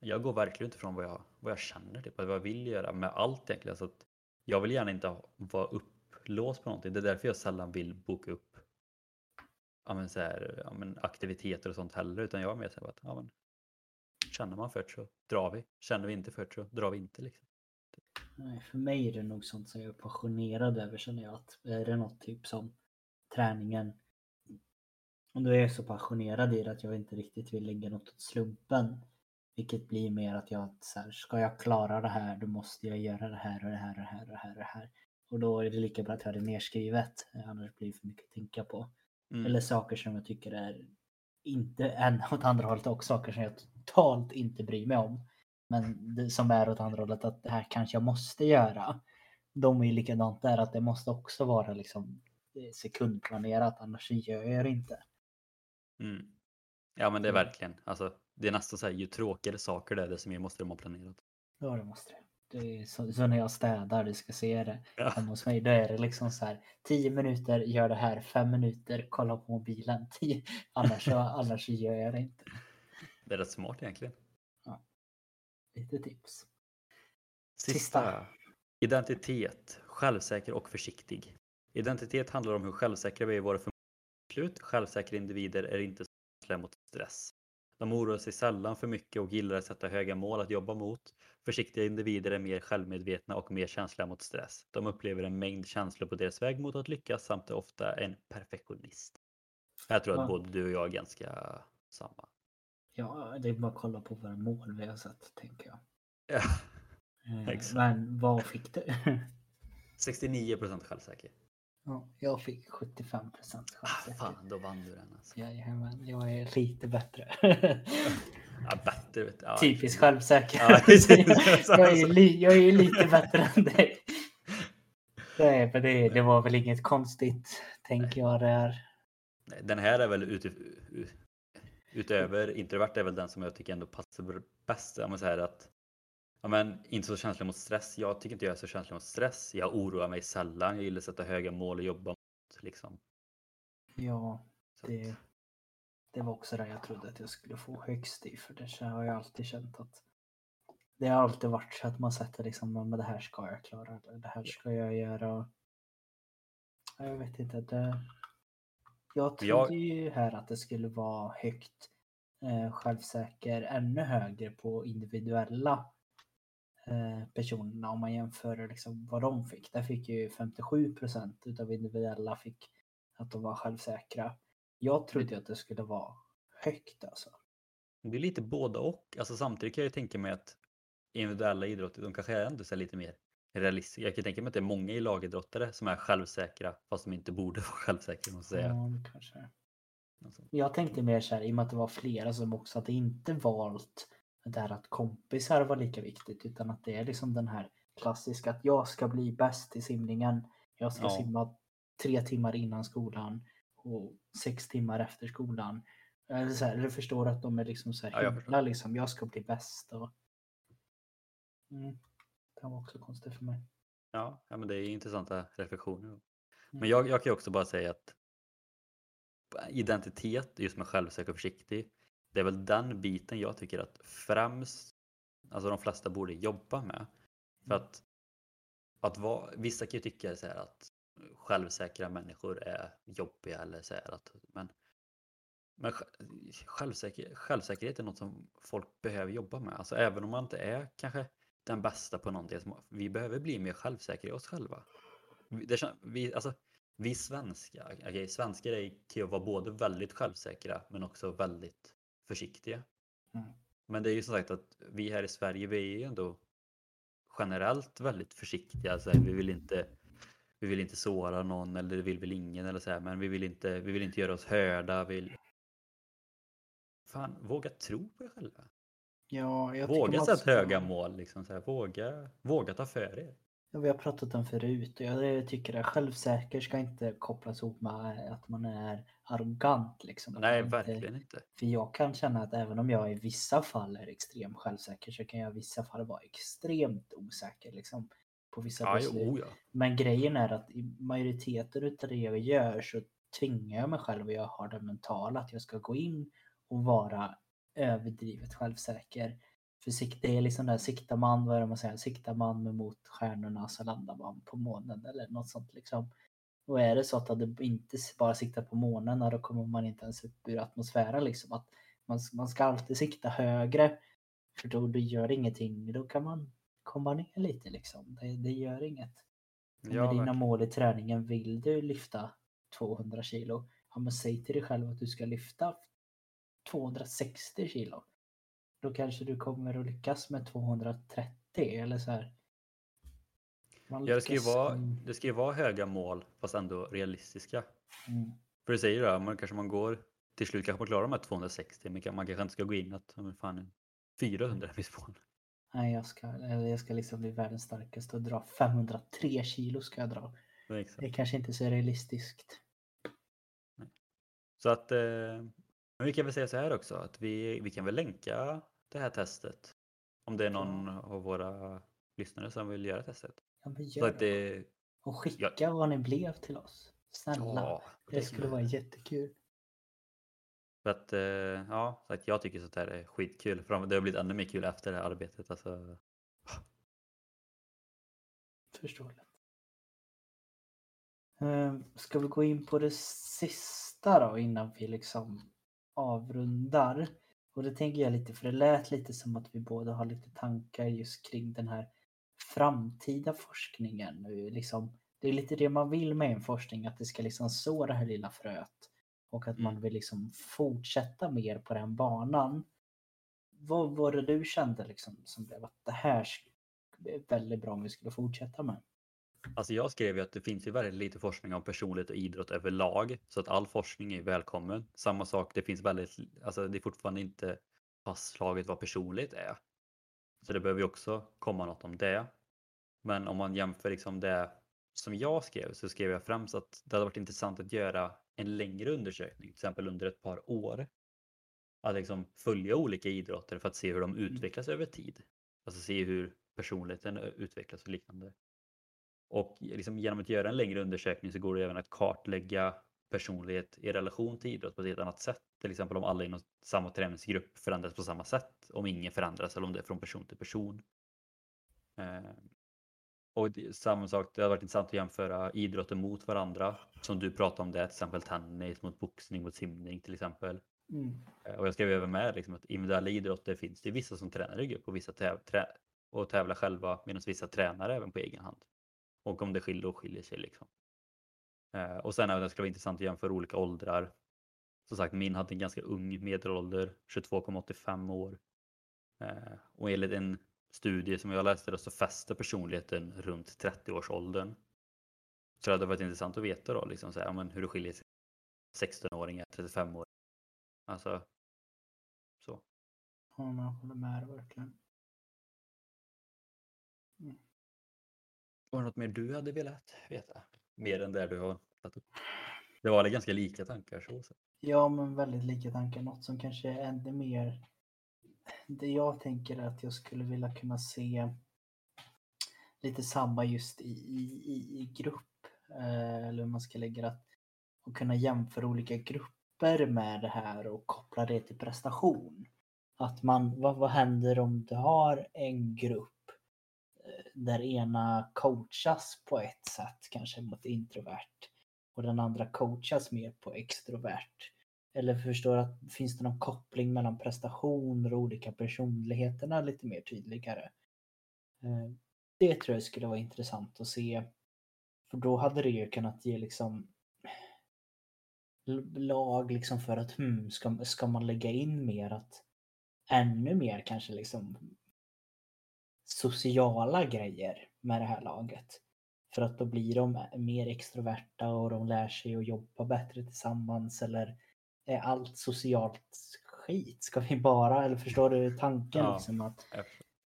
jag går verkligen utifrån vad jag, vad jag känner, typ, vad jag vill göra med allt egentligen. Så att jag vill gärna inte vara upplåst på någonting. Det är därför jag sällan vill boka upp ja, men så här, ja, men aktiviteter och sånt heller. Utan jag är mer så här att ja, men, känner man för det så drar vi. Känner vi inte för det så drar vi inte. Liksom. Nej, för mig är det nog sånt som jag är passionerad över känner jag. Att är det något typ som träningen. Och då är jag så passionerad i det att jag inte riktigt vill lägga något åt slumpen. Vilket blir mer att jag så här, ska jag klara det här då måste jag göra det här och det här och det här och det här och det här. Och då är det lika bra att jag har det nerskrivet. Annars blir det för mycket att tänka på. Mm. Eller saker som jag tycker är inte än åt andra hållet också saker som jag totalt inte bryr mig om. Men det som är åt andra hållet att det här kanske jag måste göra. De är ju likadant där att det måste också vara liksom eh, sekundplanerat annars gör jag det inte. Mm. Ja men det är Mm. verkligen, alltså, det är nästan så här, ju tråkigare saker det är desto mer måste de ha planerat. Ja det måste det. Det är så, så när jag städar, du ska se det Ja. hemma hos mig, då är det liksom så här 10 minuter, gör det här, 5 minuter, kolla på mobilen, 10, annars, annars gör jag det inte. Det är rätt smart egentligen. Lite tips. Sista. Sista. Identitet. Självsäker och försiktig. Identitet handlar om hur självsäkra vi är i våra beslut. Självsäkra individer är inte så känsliga mot stress. De oroar sig sällan för mycket och gillar att sätta höga mål att jobba mot. Försiktiga individer är mer självmedvetna och mer känsliga mot stress. De upplever en mängd känslor på deras väg mot att lyckas samt är ofta en perfektionist. Jag tror att både du och jag är ganska samma. Ja, det är bara att kolla på våra mål vi har sett, tänker jag. Ja. Eh. Men vad fick du? 69% självsäker. Ja, jag fick 75 procent Ah, självsäker. fan, då vann du den alltså. Jajamän, jag är lite bättre. Ja, bättre vet jag. Ja, Typiskt självsäker. Ja, jag, är li- jag är lite bättre än dig. Nej, men det, det var väl inget konstigt, tänker jag där. Den här är väl ut, utöver introvert är väl den som jag tycker ändå passar bäst. Om man säger att ja, men, inte så känslig mot stress. Jag tycker inte jag är så känslig mot stress. Jag oroar mig sällan. Jag gillar att sätta höga mål och jobba mot. Liksom. Ja, det, det var också det jag trodde att jag skulle få högst i. För det har jag alltid känt att det har alltid varit så att man sätter liksom, men det här ska jag klara. Det här ska jag göra. Ja, Jag vet inte. Det, jag trodde Jag- ju här att det skulle vara högt eh, självsäker, ännu högre på individuella personerna om man jämför liksom vad de fick. Där fick ju 57 procent utav individuella fick att de var självsäkra. Jag trodde att det skulle vara högt alltså. det är lite både och. Alltså, samtidigt kan jag ju tänka mig att individuella idrotter, de kanske är ändå så lite mer realistiska. Jag kan tänka mig att det är många i lagidrottare som är självsäkra fast de inte borde vara självsäkra. Måste jag säga. Ja, kanske. Jag tänkte mer så här, i och med att det var flera som också hade inte valt det här att kompisar var lika viktigt utan att det är liksom den här klassiska att jag ska bli bäst i simningen. Jag ska Ja. simma tre timmar innan skolan och sex timmar efter skolan. Eller så här, du förstår att de är liksom så här Ja, jag himla liksom, jag ska bli bäst. Och... Mm. Det var också konstigt för mig. ja, ja, men det är intressanta reflektioner. Mm. Men jag, jag kan ju också bara säga att identitet, just med självsäker och försiktig, det är väl den biten jag tycker att främst, alltså de flesta borde jobba med. För Mm. att, att vara, vissa kan ju tycka så här att självsäkra människor är jobbiga eller så att, men, men sj- självsäker, självsäkerhet är något som folk behöver jobba med. Alltså även om man inte är kanske den bästa på någonting, vi behöver bli mer självsäkra i oss själva. Vi- Det, vi, alltså, vi svenskar, okej, svenskar är, kan ju vara både väldigt självsäkra men också väldigt försiktiga. Mm. Men det är ju som sagt att vi här i Sverige, vi är ju ändå generellt väldigt försiktiga. Så här, vi, vill inte, vi vill inte såra någon eller det vill väl ingen eller så här, men vi vill inte, vi vill inte göra oss hörda. Vi vill... Fan, våga tro på er själva. Ja, Våga sätta höga mål. Liksom, så här, våga, våga ta för er. Ja, vi har pratat om förut och jag tycker att självsäker ska inte kopplas ihop med att man är arrogant. Liksom. Nej, inte- verkligen inte. För jag kan känna att även om jag i vissa fall är extremt självsäker så kan jag i vissa fall vara extremt osäker. Liksom, på vissa Ja, beslut. jo, ja. Men grejen är att i majoriteten utav det jag gör så tvingar jag mig själv och jag har det mentala att jag ska gå in och vara överdrivet självsäker. För det är liksom där, siktar man, vad är det man säger, siktar man mot stjärnorna så landar man på månen eller något sånt liksom. Och är det så att det inte bara siktar på månen, då kommer man inte ens upp ur atmosfären liksom. Att man, man ska alltid sikta högre. För då, då gör det ingenting, då kan man komma ner lite liksom. Det, det gör inget. Ja, med dina verkligen. mål i träningen vill du lyfta 200 kilo, ja men säg till dig själv att du ska lyfta 260 kilo. Då kanske du kommer att lyckas med 230 eller så här. Man Ja, det ska ju vara, det ska ju vara höga mål fast ändå realistiska. mm. För du säger ju man kanske man går till slut kanske man klarar de här 260 men man kanske inte ska gå in att men fan 400 är mål. Nej, jag ska, jag ska liksom bli världens starkaste och dra 503 kilo ska jag dra. Exakt. Det är kanske inte så realistiskt. Så att eh, men vi kan väl säga så här också att vi, vi kan väl länka det här testet. Om det är någon av våra lyssnare som vill göra testet. Ja, men Så gör att det. det, Och skicka vad ni blev till oss. Snälla. ja, det skulle vara jättekul. För att, eh, ja, så att jag tycker sånt här är skitkul. För det har blivit ännu mer kul efter det här arbetet. Alltså, Förståeligt. Ehm, Ska vi gå in på det sista då innan vi liksom avrundar? Och det tänker jag lite, för det lät lite som att vi båda har lite tankar just kring den här framtida forskningen. Nu, Liksom, det är lite det man vill med en forskning, att det ska liksom så det här lilla fröet. Och att man Mm. vill liksom fortsätta mer på den banan. Vad var det du kände liksom som blev att det här är väldigt bra om vi skulle fortsätta med? Alltså jag skrev ju att det finns ju väldigt lite forskning om personlighet och idrott överlag. Så att all forskning är välkommen. Samma sak, det finns väldigt, alltså det är fortfarande inte fastslaget vad personlighet är. Så det behöver ju också komma något om det. Men om man jämför liksom det som jag skrev så skrev jag främst att det hade varit intressant att göra en längre undersökning, till exempel under ett par år. Att liksom följa olika idrotter för att se hur de Mm. utvecklas över tid. Alltså se hur personligheten utvecklas och liknande. Och liksom genom att göra en längre undersökning så går det även att kartlägga personlighet i relation till idrott på ett helt annat sätt. Till exempel om alla inom samma träningsgrupp förändras på samma sätt. Om ingen förändras eller om det är från person till person. Eh, och det, samma sak, det har varit intressant att jämföra idrotter mot varandra. Som du pratade om det, till exempel tennis mot boxning mot simning till exempel. Mm. Eh, Och jag skrev även med liksom, att individuella idrotter finns det vissa som tränar i grupp och vissa täv och tävlar själva medan vissa tränar även på egen hand. Och om det skiljer, då skiljer sig liksom. Eh, och sen även det skulle vara intressant att jämföra olika åldrar. Som sagt, min hade en ganska ung medelålder, 22,85 år. Eh, och enligt en studie som jag läste så fäster personligheten runt 30-årsåldern. Så det hade varit intressant att veta då liksom, så här, men hur det skiljer sig 16-åringar, 35-åringar. Alltså, så. Ja, man håller med verkligen. Var det något mer du hade velat veta? Mer än det du har tagit upp? Det var väl ganska lika tankar så. Ja, men väldigt lika tankar. Något som kanske är ännu mer... Det jag tänker är att jag skulle vilja kunna se lite samma just i, i, i, i grupp. Eh, eller hur man ska lägga det. Och kunna jämföra olika grupper med det här och koppla det till prestation. Att man, vad, vad händer om du har en grupp där ena coachas på ett sätt, kanske mot introvert och den andra coachas mer på extrovert. Eller förstår att finns det någon koppling mellan prestationer och olika personligheterna lite mer tydligare? Eh, det tror jag skulle vara intressant att se. För då hade det ju kunnat ge liksom lag liksom för att hmm, ska, ska man lägga in mer att ännu mer kanske liksom sociala grejer med det här laget. För att då blir de mer extroverta och de lär sig att jobba bättre tillsammans eller är allt socialt skit? Ska vi bara, eller förstår du tanken Ja. liksom att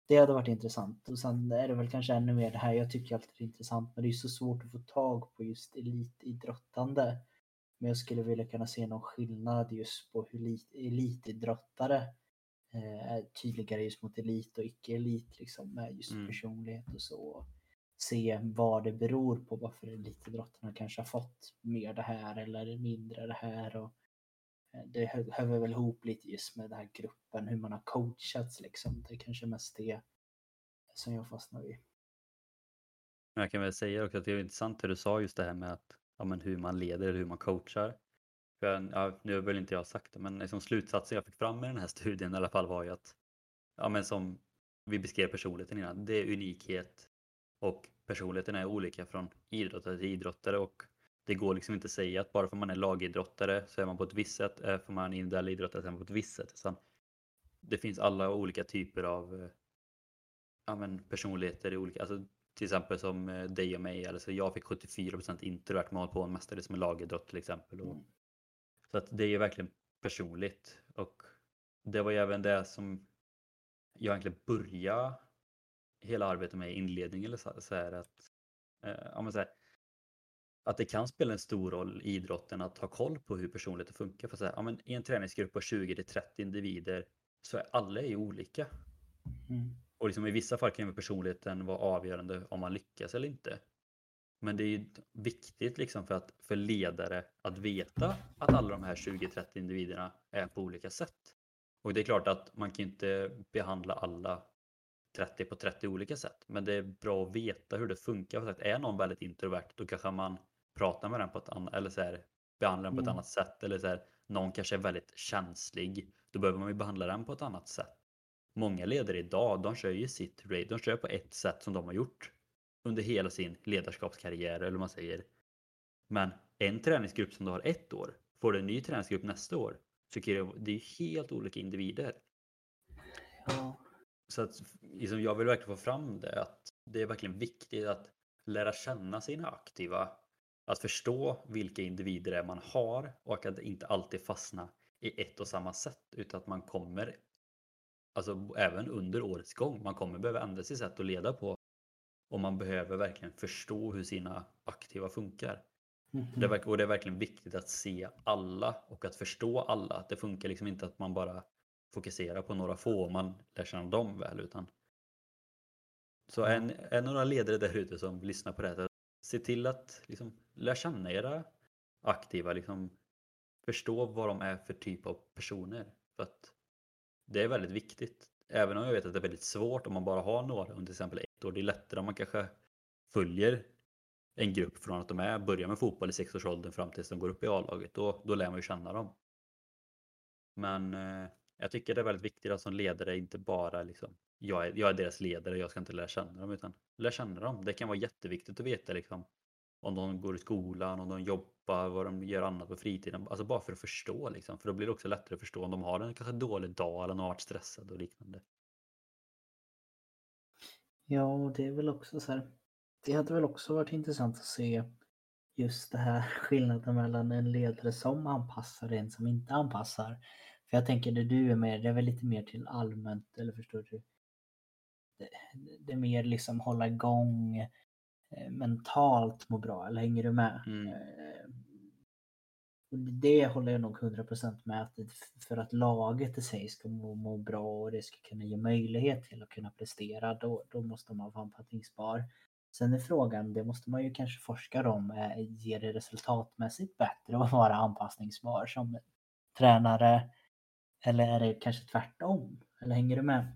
det hade varit intressant. Och sen är det väl kanske ännu mer det här, jag tycker alltid det är intressant, men det är så svårt att få tag på just elitidrottande. Men jag skulle vilja kunna se någon skillnad just på hur elit, elitidrottare är tydligare just mot elit och icke-elit, liksom med just Mm. personlighet och så. Se vad det beror på varför elitidrottarna kanske har fått mer det här eller mindre det här. Och eh, det hö- hör väl ihop lite just med den här gruppen, hur man har coachats liksom. Det är kanske mest det som jag fastnar vid. Men jag kan väl säga också att det är intressant hur du sa just det här med att, ja, men hur man leder eller hur man coachar. För, ja, nu har väl inte jag sagt det, men liksom slutsatsen jag fick fram med den här studien i alla fall var ju att, ja, men som vi beskrev personligheten innan, det är unikhet och personligheten är olika från idrottare till idrottare och det går liksom inte att säga att bara för man är lagidrottare så är man på ett visst sätt, för man är individuell idrottare så är man på ett visst sätt. Så det finns alla olika typer av eh, ja, men personligheter i olika, alltså till exempel som eh, dig och mig, alltså jag fick 74% introvert men håller på som är lagidrott till exempel. Och, Mm. Så att det är ju verkligen personligt och det var ju även det som jag egentligen började hela arbetet med i inledningen eller så, så här att, eh, så här, att det kan spela en stor roll i idrotten att ha koll på hur personligheten funkar. För så här, ja, men I en träningsgrupp på 20-30 individer så är alla ju olika. Mm. Och liksom i vissa fall kan ju personligheten vara avgörande om man lyckas eller inte. Men det är ju viktigt liksom för, att, för ledare att veta att alla de här 20-30 individerna är på olika sätt. Och det är klart att man kan inte behandla alla 30 på 30 olika sätt. Men det är bra att veta hur det funkar. För att är någon väldigt introvert då kanske man pratar med den på ett annat eller så här, behandlar den på ett Mm. annat sätt. Eller så här, någon kanske är väldigt känslig. Då behöver man ju behandla den på ett annat sätt. Många ledare idag, de kör ju sitt raid, de kör på ett sätt som de har gjort under hela sin ledarskapskarriär eller vad man säger. Men en träningsgrupp som du har ett år, får du en ny träningsgrupp nästa år, så det, det är helt olika individer. Ja. Så att liksom, jag vill verkligen få fram det att det är verkligen viktigt att lära känna sina aktiva, att förstå vilka individer det är man har och att inte alltid fastna i ett och samma sätt utan att man kommer, alltså även under årets gång, man kommer behöva ändra sitt sätt att leda på och man behöver verkligen förstå hur sina aktiva funkar. Mhm. Det är, och det är verkligen viktigt att se alla och att förstå alla. Det funkar liksom inte att man bara fokuserar på några få och man lär känna dem väl. Utan... Så en, är några ledare där ute som lyssnar på det här, se till att liksom, lära känna era aktiva. Liksom, förstå vad de är för typ av personer. För att Det är väldigt viktigt. Även om jag vet att det är väldigt svårt om man bara har några under till exempel ett år. Det är lättare om man kanske följer en grupp från att de är, börjar med fotboll i sexårsåldern fram tills de går upp i A-laget. Då, då lär man ju känna dem. Men eh, jag tycker det är väldigt viktigt att som ledare inte bara liksom, jag är, jag är deras ledare, jag ska inte lära känna dem, utan lära känna dem. Det kan vara jätteviktigt att veta liksom, om de går i skolan, om de jobbar, vad de gör annat på fritiden. Alltså bara för att förstå liksom. För då blir det också lättare att förstå om de har en kanske dålig dag eller har varit stressade och liknande. Ja, det är väl också så här. Det hade väl också varit intressant att se just det här skillnaden mellan en ledare som anpassar och en som inte anpassar. För jag tänker det du är med, det är väl lite mer till allmänt, eller förstår du? Det, det är mer liksom hålla igång eh, mentalt må bra, eller hänger du med? Mm. Det håller jag nog 100% med att det- för att laget i sig ska må, må bra och det ska kunna ge möjlighet till att kunna prestera, då, då måste man vara anpassningsbar. Sen är frågan, det måste man ju kanske forska om, eh, ger det resultatmässigt bättre att vara anpassningsbar som tränare? Eller är det kanske tvärtom? Eller hänger du med?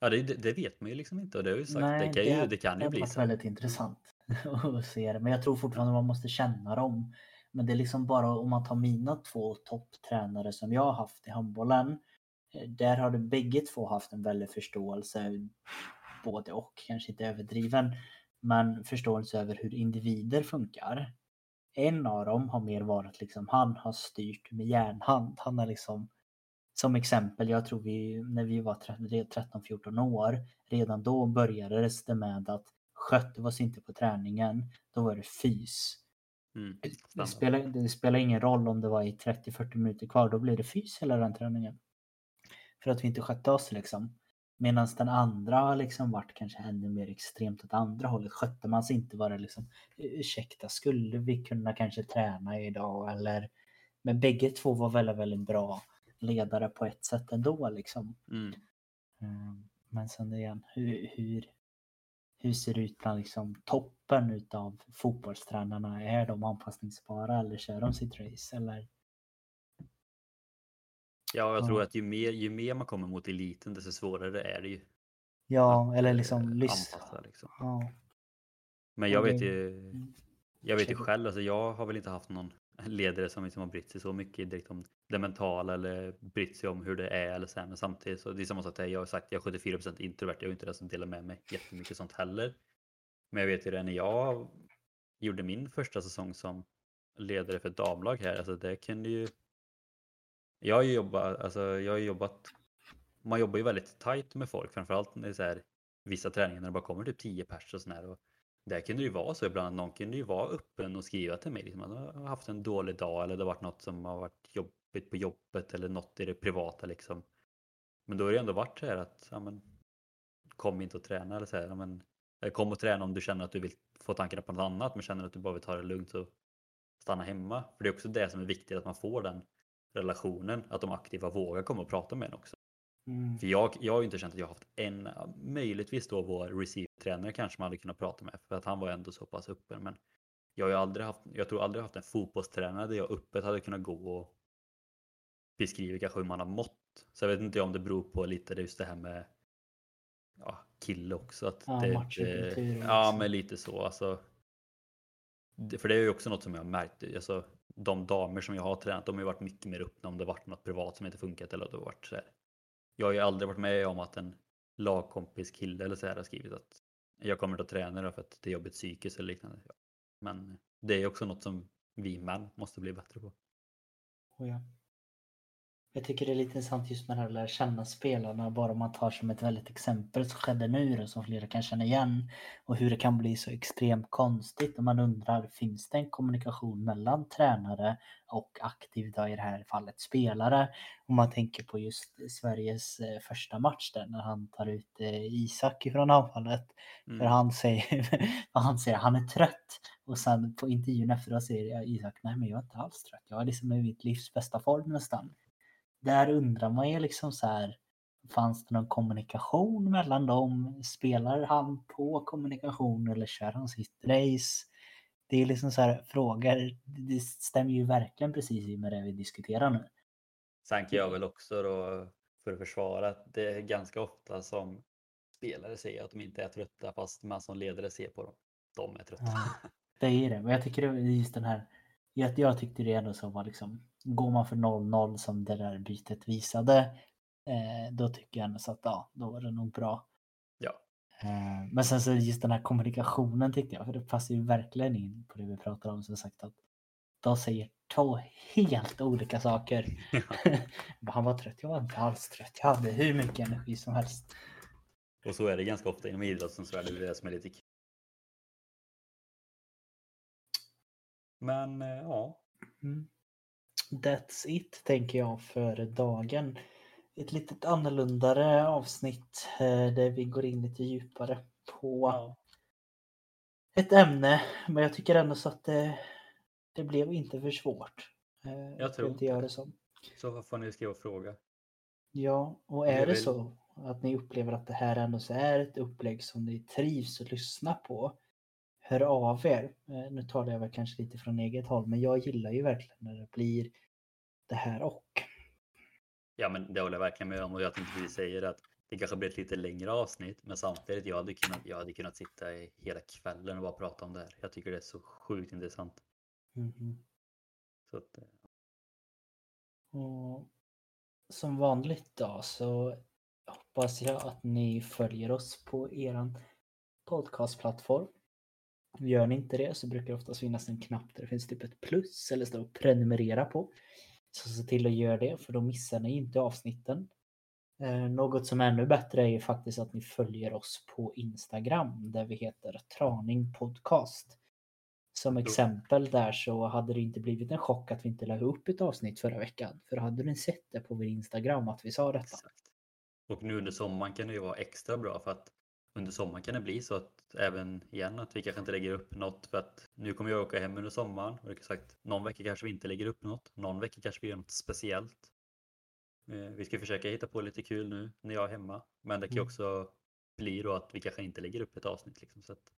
Ja, det, det, det vet man ju liksom inte och det har ju sagt. Nej, det kan ju, det- det kan ju Det bli så. väldigt intressant att se det. Men jag tror fortfarande man måste känna dem. Men det är liksom bara om man tar mina två topptränare som jag har haft i handbollen. Eh, där har de bägge två haft en väldig förståelse, både och, kanske inte överdriven, men förståelse över hur individer funkar. En av dem har mer varit liksom, han har styrt med järnhand. Han har liksom, som exempel, jag tror vi, när vi var 13-14 år, redan då började det med att skötte vi oss inte på träningen, då var det fys. Mm, Det spelar, det spelar ingen roll om det var i 30-40 minuter kvar, då blir det fys hela den träningen. För att vi inte skötte oss liksom. Medan den andra har liksom varit kanske ännu mer extremt åt andra hållet. Skötte man sig inte var det liksom, ursäkta, skulle vi kunna kanske träna idag eller? Men bägge två var väldigt, väldigt bra ledare på ett sätt ändå liksom. Mm. Mm, Men sen igen, hur, hur, hur ser det ut bland liksom toppen utav fotbollstränarna? Är de anpassningsbara eller kör de sitt race? Eller? Ja, jag tror Ja. att ju mer, ju mer man kommer mot eliten desto svårare är det ju. Ja, att, eller eh, liksom lyssna. liksom. Ja. Men Ja, jag vet ju, jag vet ju själv, alltså jag har väl inte haft någon ledare som liksom har brytt sig så mycket direkt om det mentala eller brytt sig om hur det är eller så här. Men samtidigt så det är samma sak där. Jag har sagt jag är 74% introvert. Jag är inte den som delar med mig jättemycket sånt heller. Men jag vet ju det när jag gjorde min första säsong som ledare för ett damlag här. Alltså det kunde ju. Jag har ju jobbat, alltså jag har jobbat. Man jobbar ju väldigt tajt med folk, framförallt när det är så här vissa träningar när det bara kommer typ 10 pers och sådär. Och där kunde det ju vara så ibland någon kunde ju vara öppen och skriva till mig. Liksom, att de har haft en dålig dag eller det har varit något som har varit jobbigt på jobbet eller något i det privata liksom. Men då har det ändå varit så här att ja, men, kom inte och träna eller så här, ja, men, eller kom och träna om du känner att du vill få tankarna på något annat men känner att du bara vill ta det lugnt så stanna hemma. För det är också det som är viktigt att man får den relationen, att de aktiva vågar komma och prata med en också. Mm. För jag, jag har ju inte känt att jag har haft en, möjligtvis då vår receiver-tränare kanske man hade kunnat prata med för att han var ändå så pass öppen. Men jag har ju aldrig haft, jag tror aldrig haft en fotbollstränare där jag öppet hade kunnat gå och beskriva kanske hur man har mått. Så jag vet inte om det beror på lite just det här med ja, kille också. Att Ja, det, det, ja, liksom. men lite så. Alltså, det, för det är ju också något som jag har märkt. Alltså, de damer som jag har tränat, de har ju varit mycket mer öppna om det varit något privat som inte funkat eller det varit så här. Jag har ju aldrig varit med om att en lagkompis kille eller så här har skrivit att jag kommer att träna då för att det är jobbigt psykiskt eller liknande. Men det är också något som vi män måste bli bättre på. Oh, ja. Jag tycker det är lite intressant just med det här att lära känna spelarna. Bara om man tar som ett väldigt exempel som skedde nu då, som flera kan känna igen. Och hur det kan bli så extremt konstigt. Och man undrar, finns det en kommunikation mellan tränare och aktiva i det här fallet spelare? Om man tänker på just Sveriges eh, första match där när han tar ut eh, Isak ifrån anfallet. Mm. För han säger, han säger, han är trött. Och sen på intervjun efteråt säger Isak, nej men jag är inte alls trött. Jag är liksom i mitt livs bästa form nästan där undrar man ju liksom så här, fanns det någon kommunikation mellan dem? Spelar han på kommunikation eller kör han sitt race? Det är liksom så här frågor, det stämmer ju verkligen precis med det vi diskuterar nu. Sen kan jag väl också då för att försvara att det är ganska ofta som spelare säger att de inte är trötta fast man som ledare ser på dem. De är trötta. Ja, det är det, men jag tycker just den här jag, jag tyckte det ändå så var liksom, går man för 0-0 som det där bytet visade, eh, då tycker jag ändå så att ja, då var det nog bra. Ja. Eh, men sen så just den här kommunikationen tyckte jag, för det passar ju verkligen in på det vi pratar om, som sagt att de säger två helt olika saker. Ja. Han var trött, jag var inte alls trött, jag hade hur mycket energi som helst. Och så är det ganska ofta inom idrottens värld, det är det som är lite Men eh, ja. Mm. That's it tänker jag för dagen. Ett litet annorlundare avsnitt eh, där vi går in lite djupare på ja. ett ämne. Men jag tycker ändå så att det, det blev inte för svårt. Eh, jag tror inte göra det som. Så får ni skriva och fråga. Ja, och är det, det så att ni upplever att det här ändå så är ett upplägg som ni trivs att lyssna på hör av er. Eh, nu talar jag väl kanske lite från eget håll, men jag gillar ju verkligen när det blir det här och. Ja, men det håller jag verkligen med om och jag tänkte säga det att det kanske blir ett lite längre avsnitt, men samtidigt jag hade kunnat, jag hade kunnat sitta i hela kvällen och bara prata om det här. Jag tycker det är så sjukt intressant. Mm. Så att, eh, och som vanligt då så hoppas jag att ni följer oss på eran podcastplattform. Gör ni inte det så brukar det oftast finnas en knapp där det finns typ ett plus eller står prenumerera på. Så se till att göra det för då missar ni inte avsnitten. Eh, något som är ännu bättre är ju faktiskt att ni följer oss på Instagram där vi heter Traning Podcast. Som exempel där så hade det inte blivit en chock att vi inte la upp ett avsnitt förra veckan. För hade ni sett det på vår Instagram att vi sa detta. Exakt. Och nu under sommaren kan det ju vara extra bra för att under sommaren kan det bli så att även igen att vi kanske inte lägger upp något för att nu kommer jag åka hem under sommaren och det sagt någon vecka kanske vi inte lägger upp något. Någon vecka kanske vi gör något speciellt. Eh, vi ska försöka hitta på lite kul nu när jag är hemma, men det kan mm. också bli då att vi kanske inte lägger upp ett avsnitt. Liksom. Så att,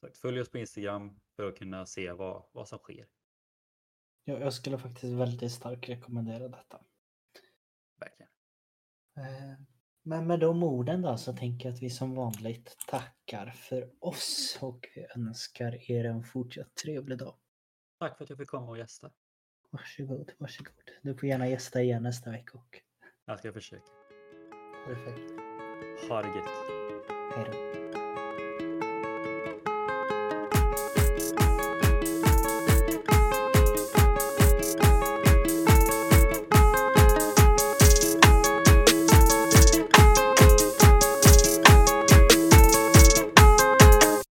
sagt, följ oss på Instagram för att kunna se vad, vad som sker. Ja, jag skulle faktiskt väldigt starkt rekommendera detta. Verkligen. Eh, men med de orden då så tänker jag att vi som vanligt tackar för oss och vi önskar er en fortsatt trevlig dag. Tack för att jag fick komma och gästa. Varsågod, varsågod. Du får gärna gästa igen nästa vecka. Och... Jag ska försöka. Perfekt. Ha det gött. Hej då.